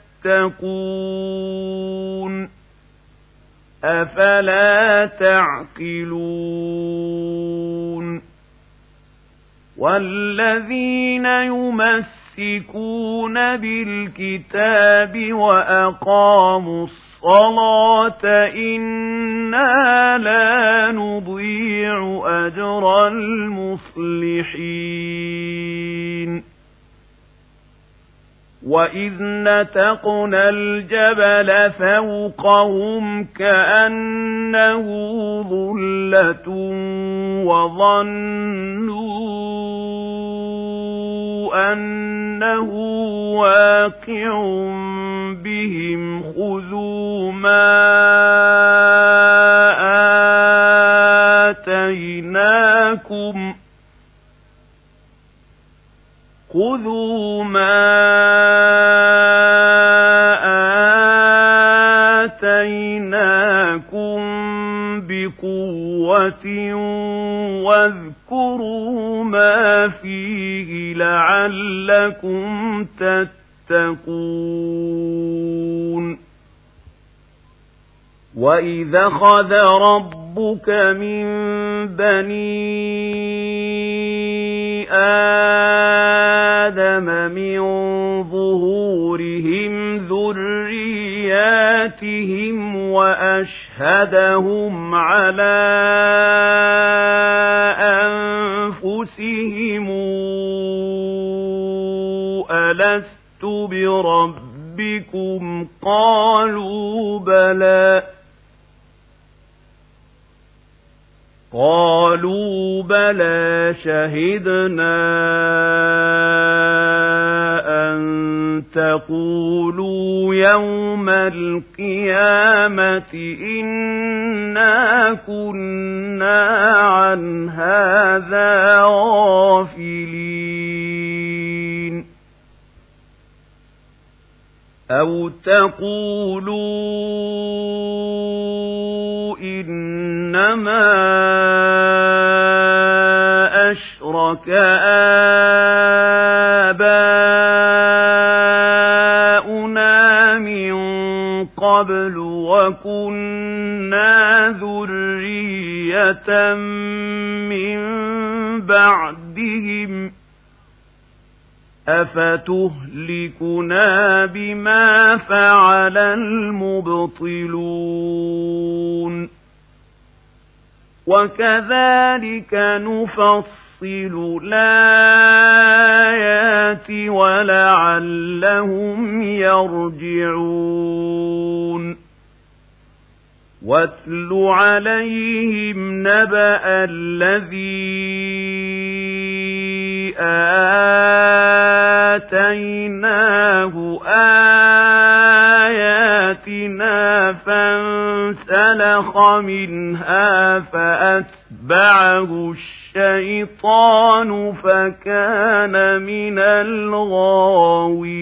تتقون أفلا تعقلون والذين يمسكون بالكتاب وأقاموا الصلاة إنا لا نضيع أجر المصلحين وَإِذْ نَتَقْنَا الْجَبَلَ فَوْقَهُمْ كَأَنَّهُ ظُلَّةٌ وَظَنُّوا أَنَّهُ وَاقِعٌ بِهِمْ خُذُوا مَا آتَيْنَاكُمْ خذوا ما آتيناكم بقوة واذكروا ما فيه لعلكم تتقون وإذا خذ ربك من بني آدم من ظهورهم ذرياتهم وأشهدهم على أنفسهم ألست بربكم؟ قالوا بلى. قالوا بلى شهدنا أن تقولوا يوم القيامة إنا كنا عن هذا غافلين. أو تقولوا إنما أشرك آباؤنا من قبل وكنا ذرية من بعدهم أفتهلكنا بما فعل المبطلون وكذلك نفصل الآيات ولعلهم يرجعون. واتل عليهم نبأ الذي آتيناه آياتنا فانسلخ منها فأتبعه الشيطان فكان من الغاوين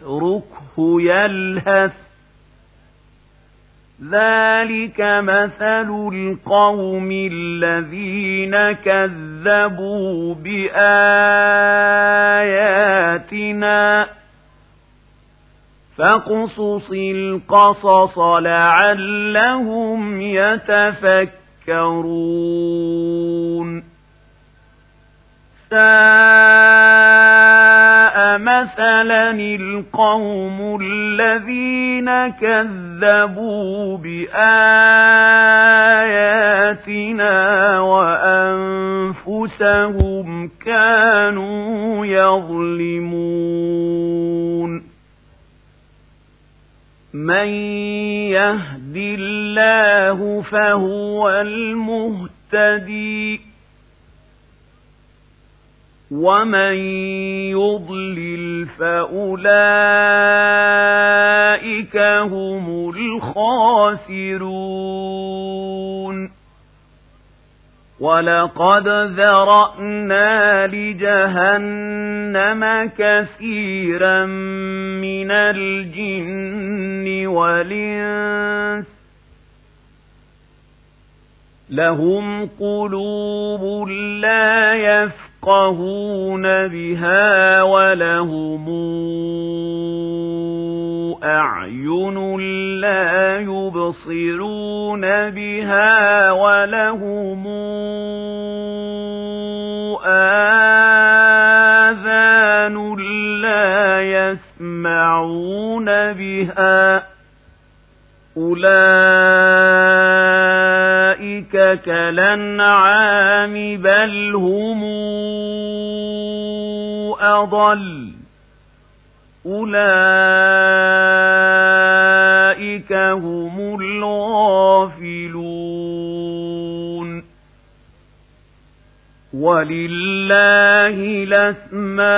تتركه يلهث ذلك مثل القوم الذين كذبوا بآياتنا فاقصص القصص لعلهم يتفكرون ساء مثلا القوم الذين كذبوا بآياتنا وأنفسهم كانوا يظلمون. من يهد الله فهو المهتدي. ومن يضلل فأولئك هم الخاسرون ولقد ذرأنا لجهنم كثيرا من الجن والإنس لهم قلوب لا يفقهون بها ولهم أعين لا يبصرون بها ولهم آذان لا يسمعون بها أولئك كالأنعام بل هم أضل. أولئك هم الغافلون. ولله الأسماء.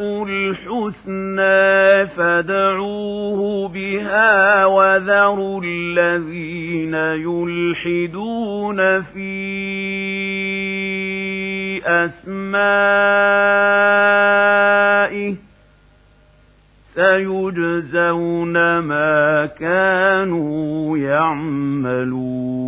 الحسنى فادعوه بها وذروا الذين يلحدون فيه أسمائه سيجزون ما كانوا يعملون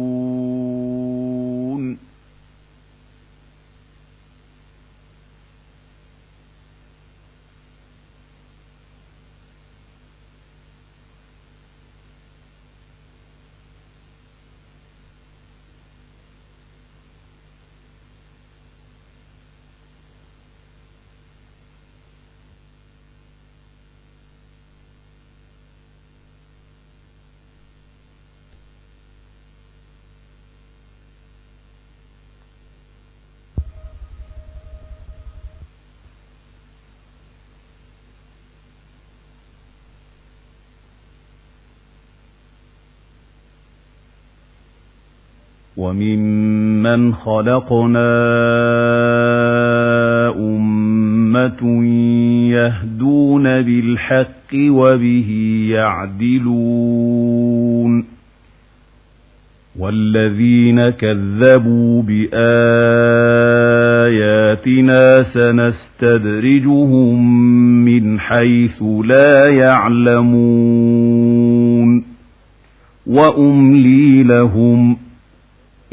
وممن خلقنا أمة يهدون بالحق وبه يعدلون والذين كذبوا بآياتنا سنستدرجهم من حيث لا يعلمون وأملي لهم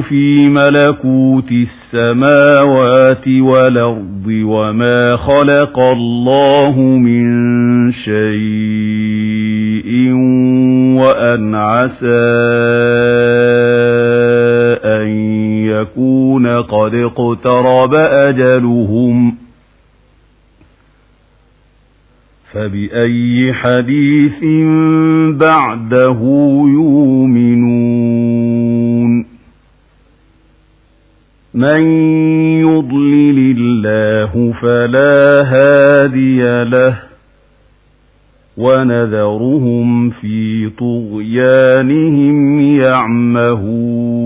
في ملكوت السماوات والأرض وما خلق الله من شيء وأن عسى أن يكون قد اقترب أجلهم فبأي حديث بعده يؤمنون من يضلل الله فلا هادي له ونذرهم في طغيانهم يعمهون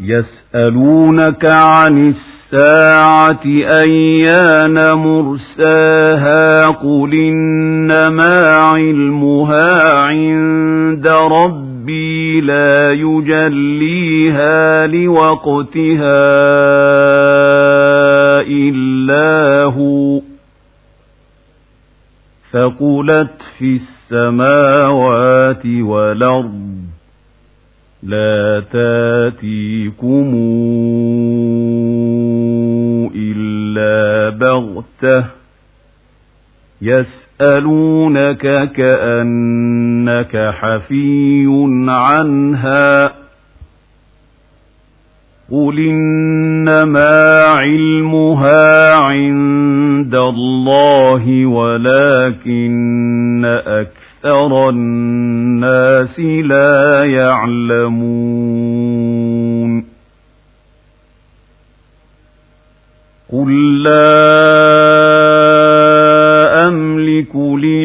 يسألونك عن الساعة أيان مرساها قل إنما علمها عند ربي لا يجليها لوقتها إلا هو فقلت في السماوات والأرض لا تاتيكم إلا بغتة يسألونك كأنك حفي عنها قل إنما علمها عند الله ولكن أكثر الناس لا يعلمون قل لا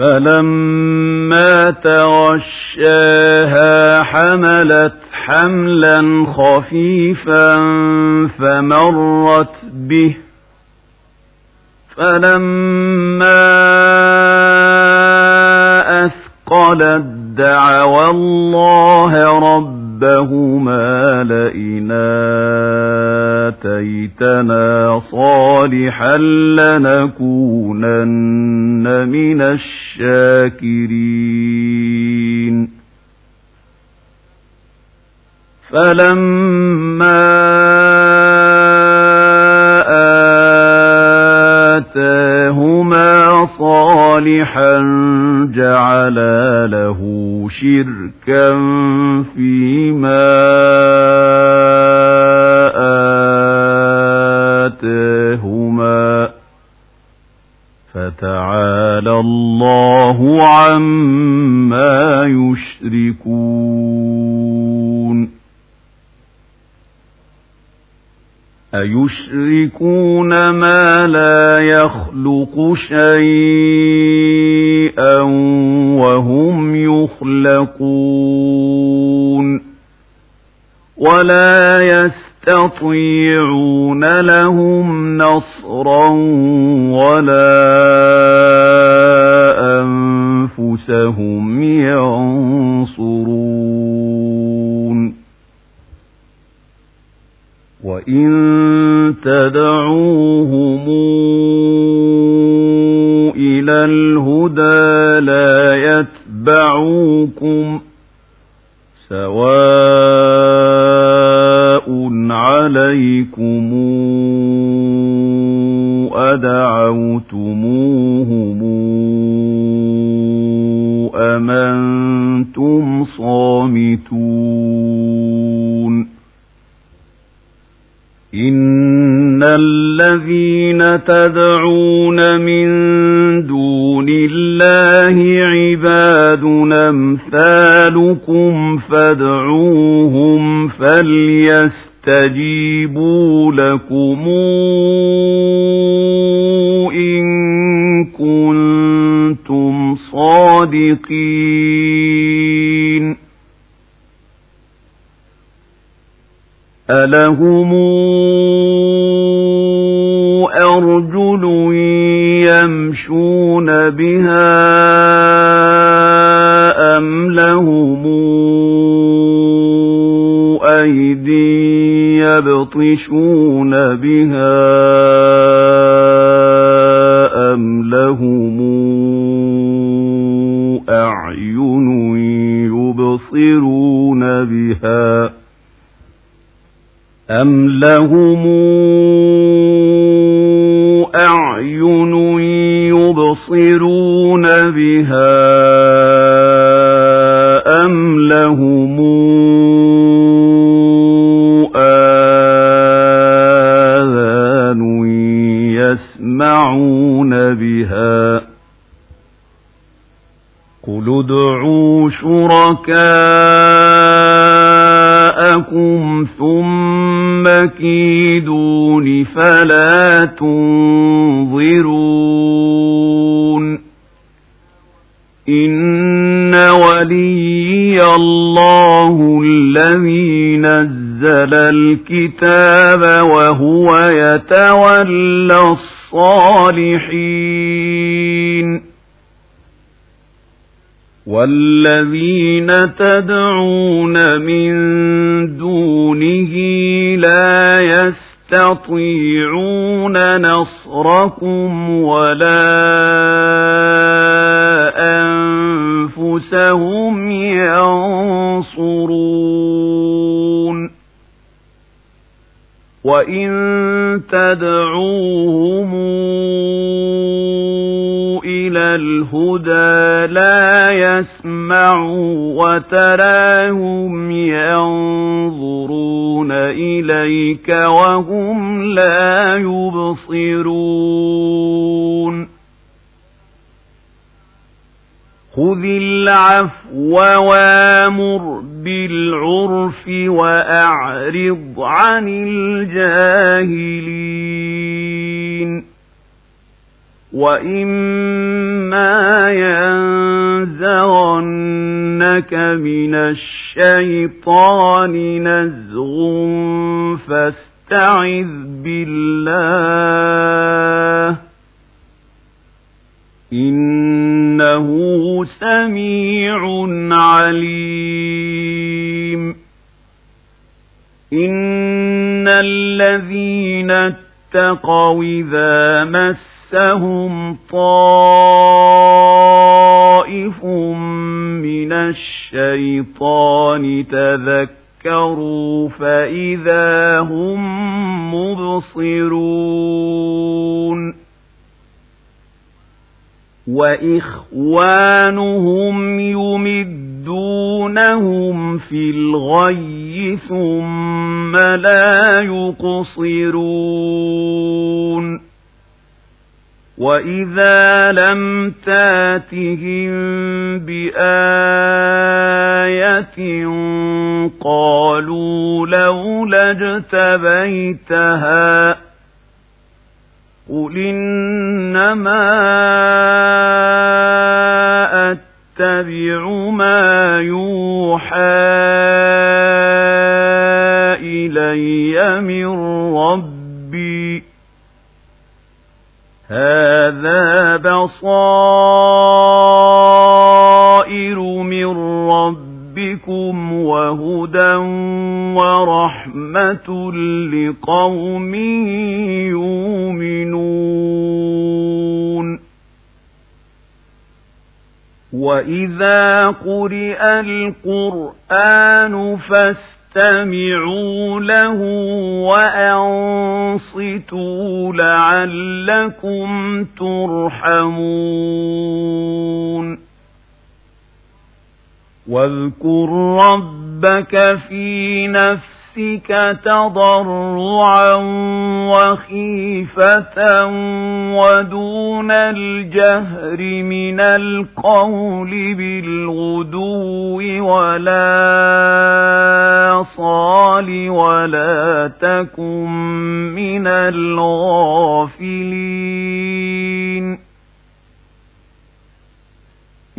فلما تغشاها حملت حملا خفيفا فمرت به فلما أثقلت دعوى الله ربهما لئن آتيتنا صالحا لنكونن من الشاكرين فلما صالحا جعلا له شركا فيما آتاهما فتعالى الله عما يشركون أيشركون ما لا يخلق شيئا وهم يخلقون ولا يستطيعون لهم نصرا ولا أنفسهم ينصرون وإن تدعوهم إلى الهدى لا يتبعوكم سواء عليكم أدعوتموهم أم أنتم صامتون إن الذين تدعون من دون الله عباد أمثالكم فادعوهم فليستجيبوا لكم إن كنتم صادقين ألهم أرجل يمشون بها أم لهم أيدي يبطشون بها أم لهم أعين يبصرون بها أم لهم الله الذي نزل الكتاب وهو يتولى الصالحين. والذين تدعون من دونه لا يستطيعون نصركم ولا أنفسهم ينصرون. وإن تدعوهم إلى الهدى لا يسمعوا وتراهم ينظرون إليك وهم لا يبصرون. خذ العفو وامر بالعرف وأعرض عن الجاهلين وإما ينزغنك من الشيطان نزغ فاستعذ بالله إنه سميع عليم. إن الذين اتقوا إذا مسهم طائف من الشيطان تذكروا فإذا هم مبصرون. وإخوانهم يمدونهم في الغي ثم لا يقصرون. وإذا لم تاتهم بآية قالوا لولا اجتبيتها قل إنما أتبع ما يوحى إلي من ربي هذا بصائر ربكم وهدى ورحمة لقوم يؤمنون. وإذا قرئ القرآن فاستمعوا له وأنصتوا لعلكم ترحمون. واذكر ربك في نفسك تضرعا وخيفة ودون الجهر من القول بالغدو ولا صال ولا تكن من الغافلين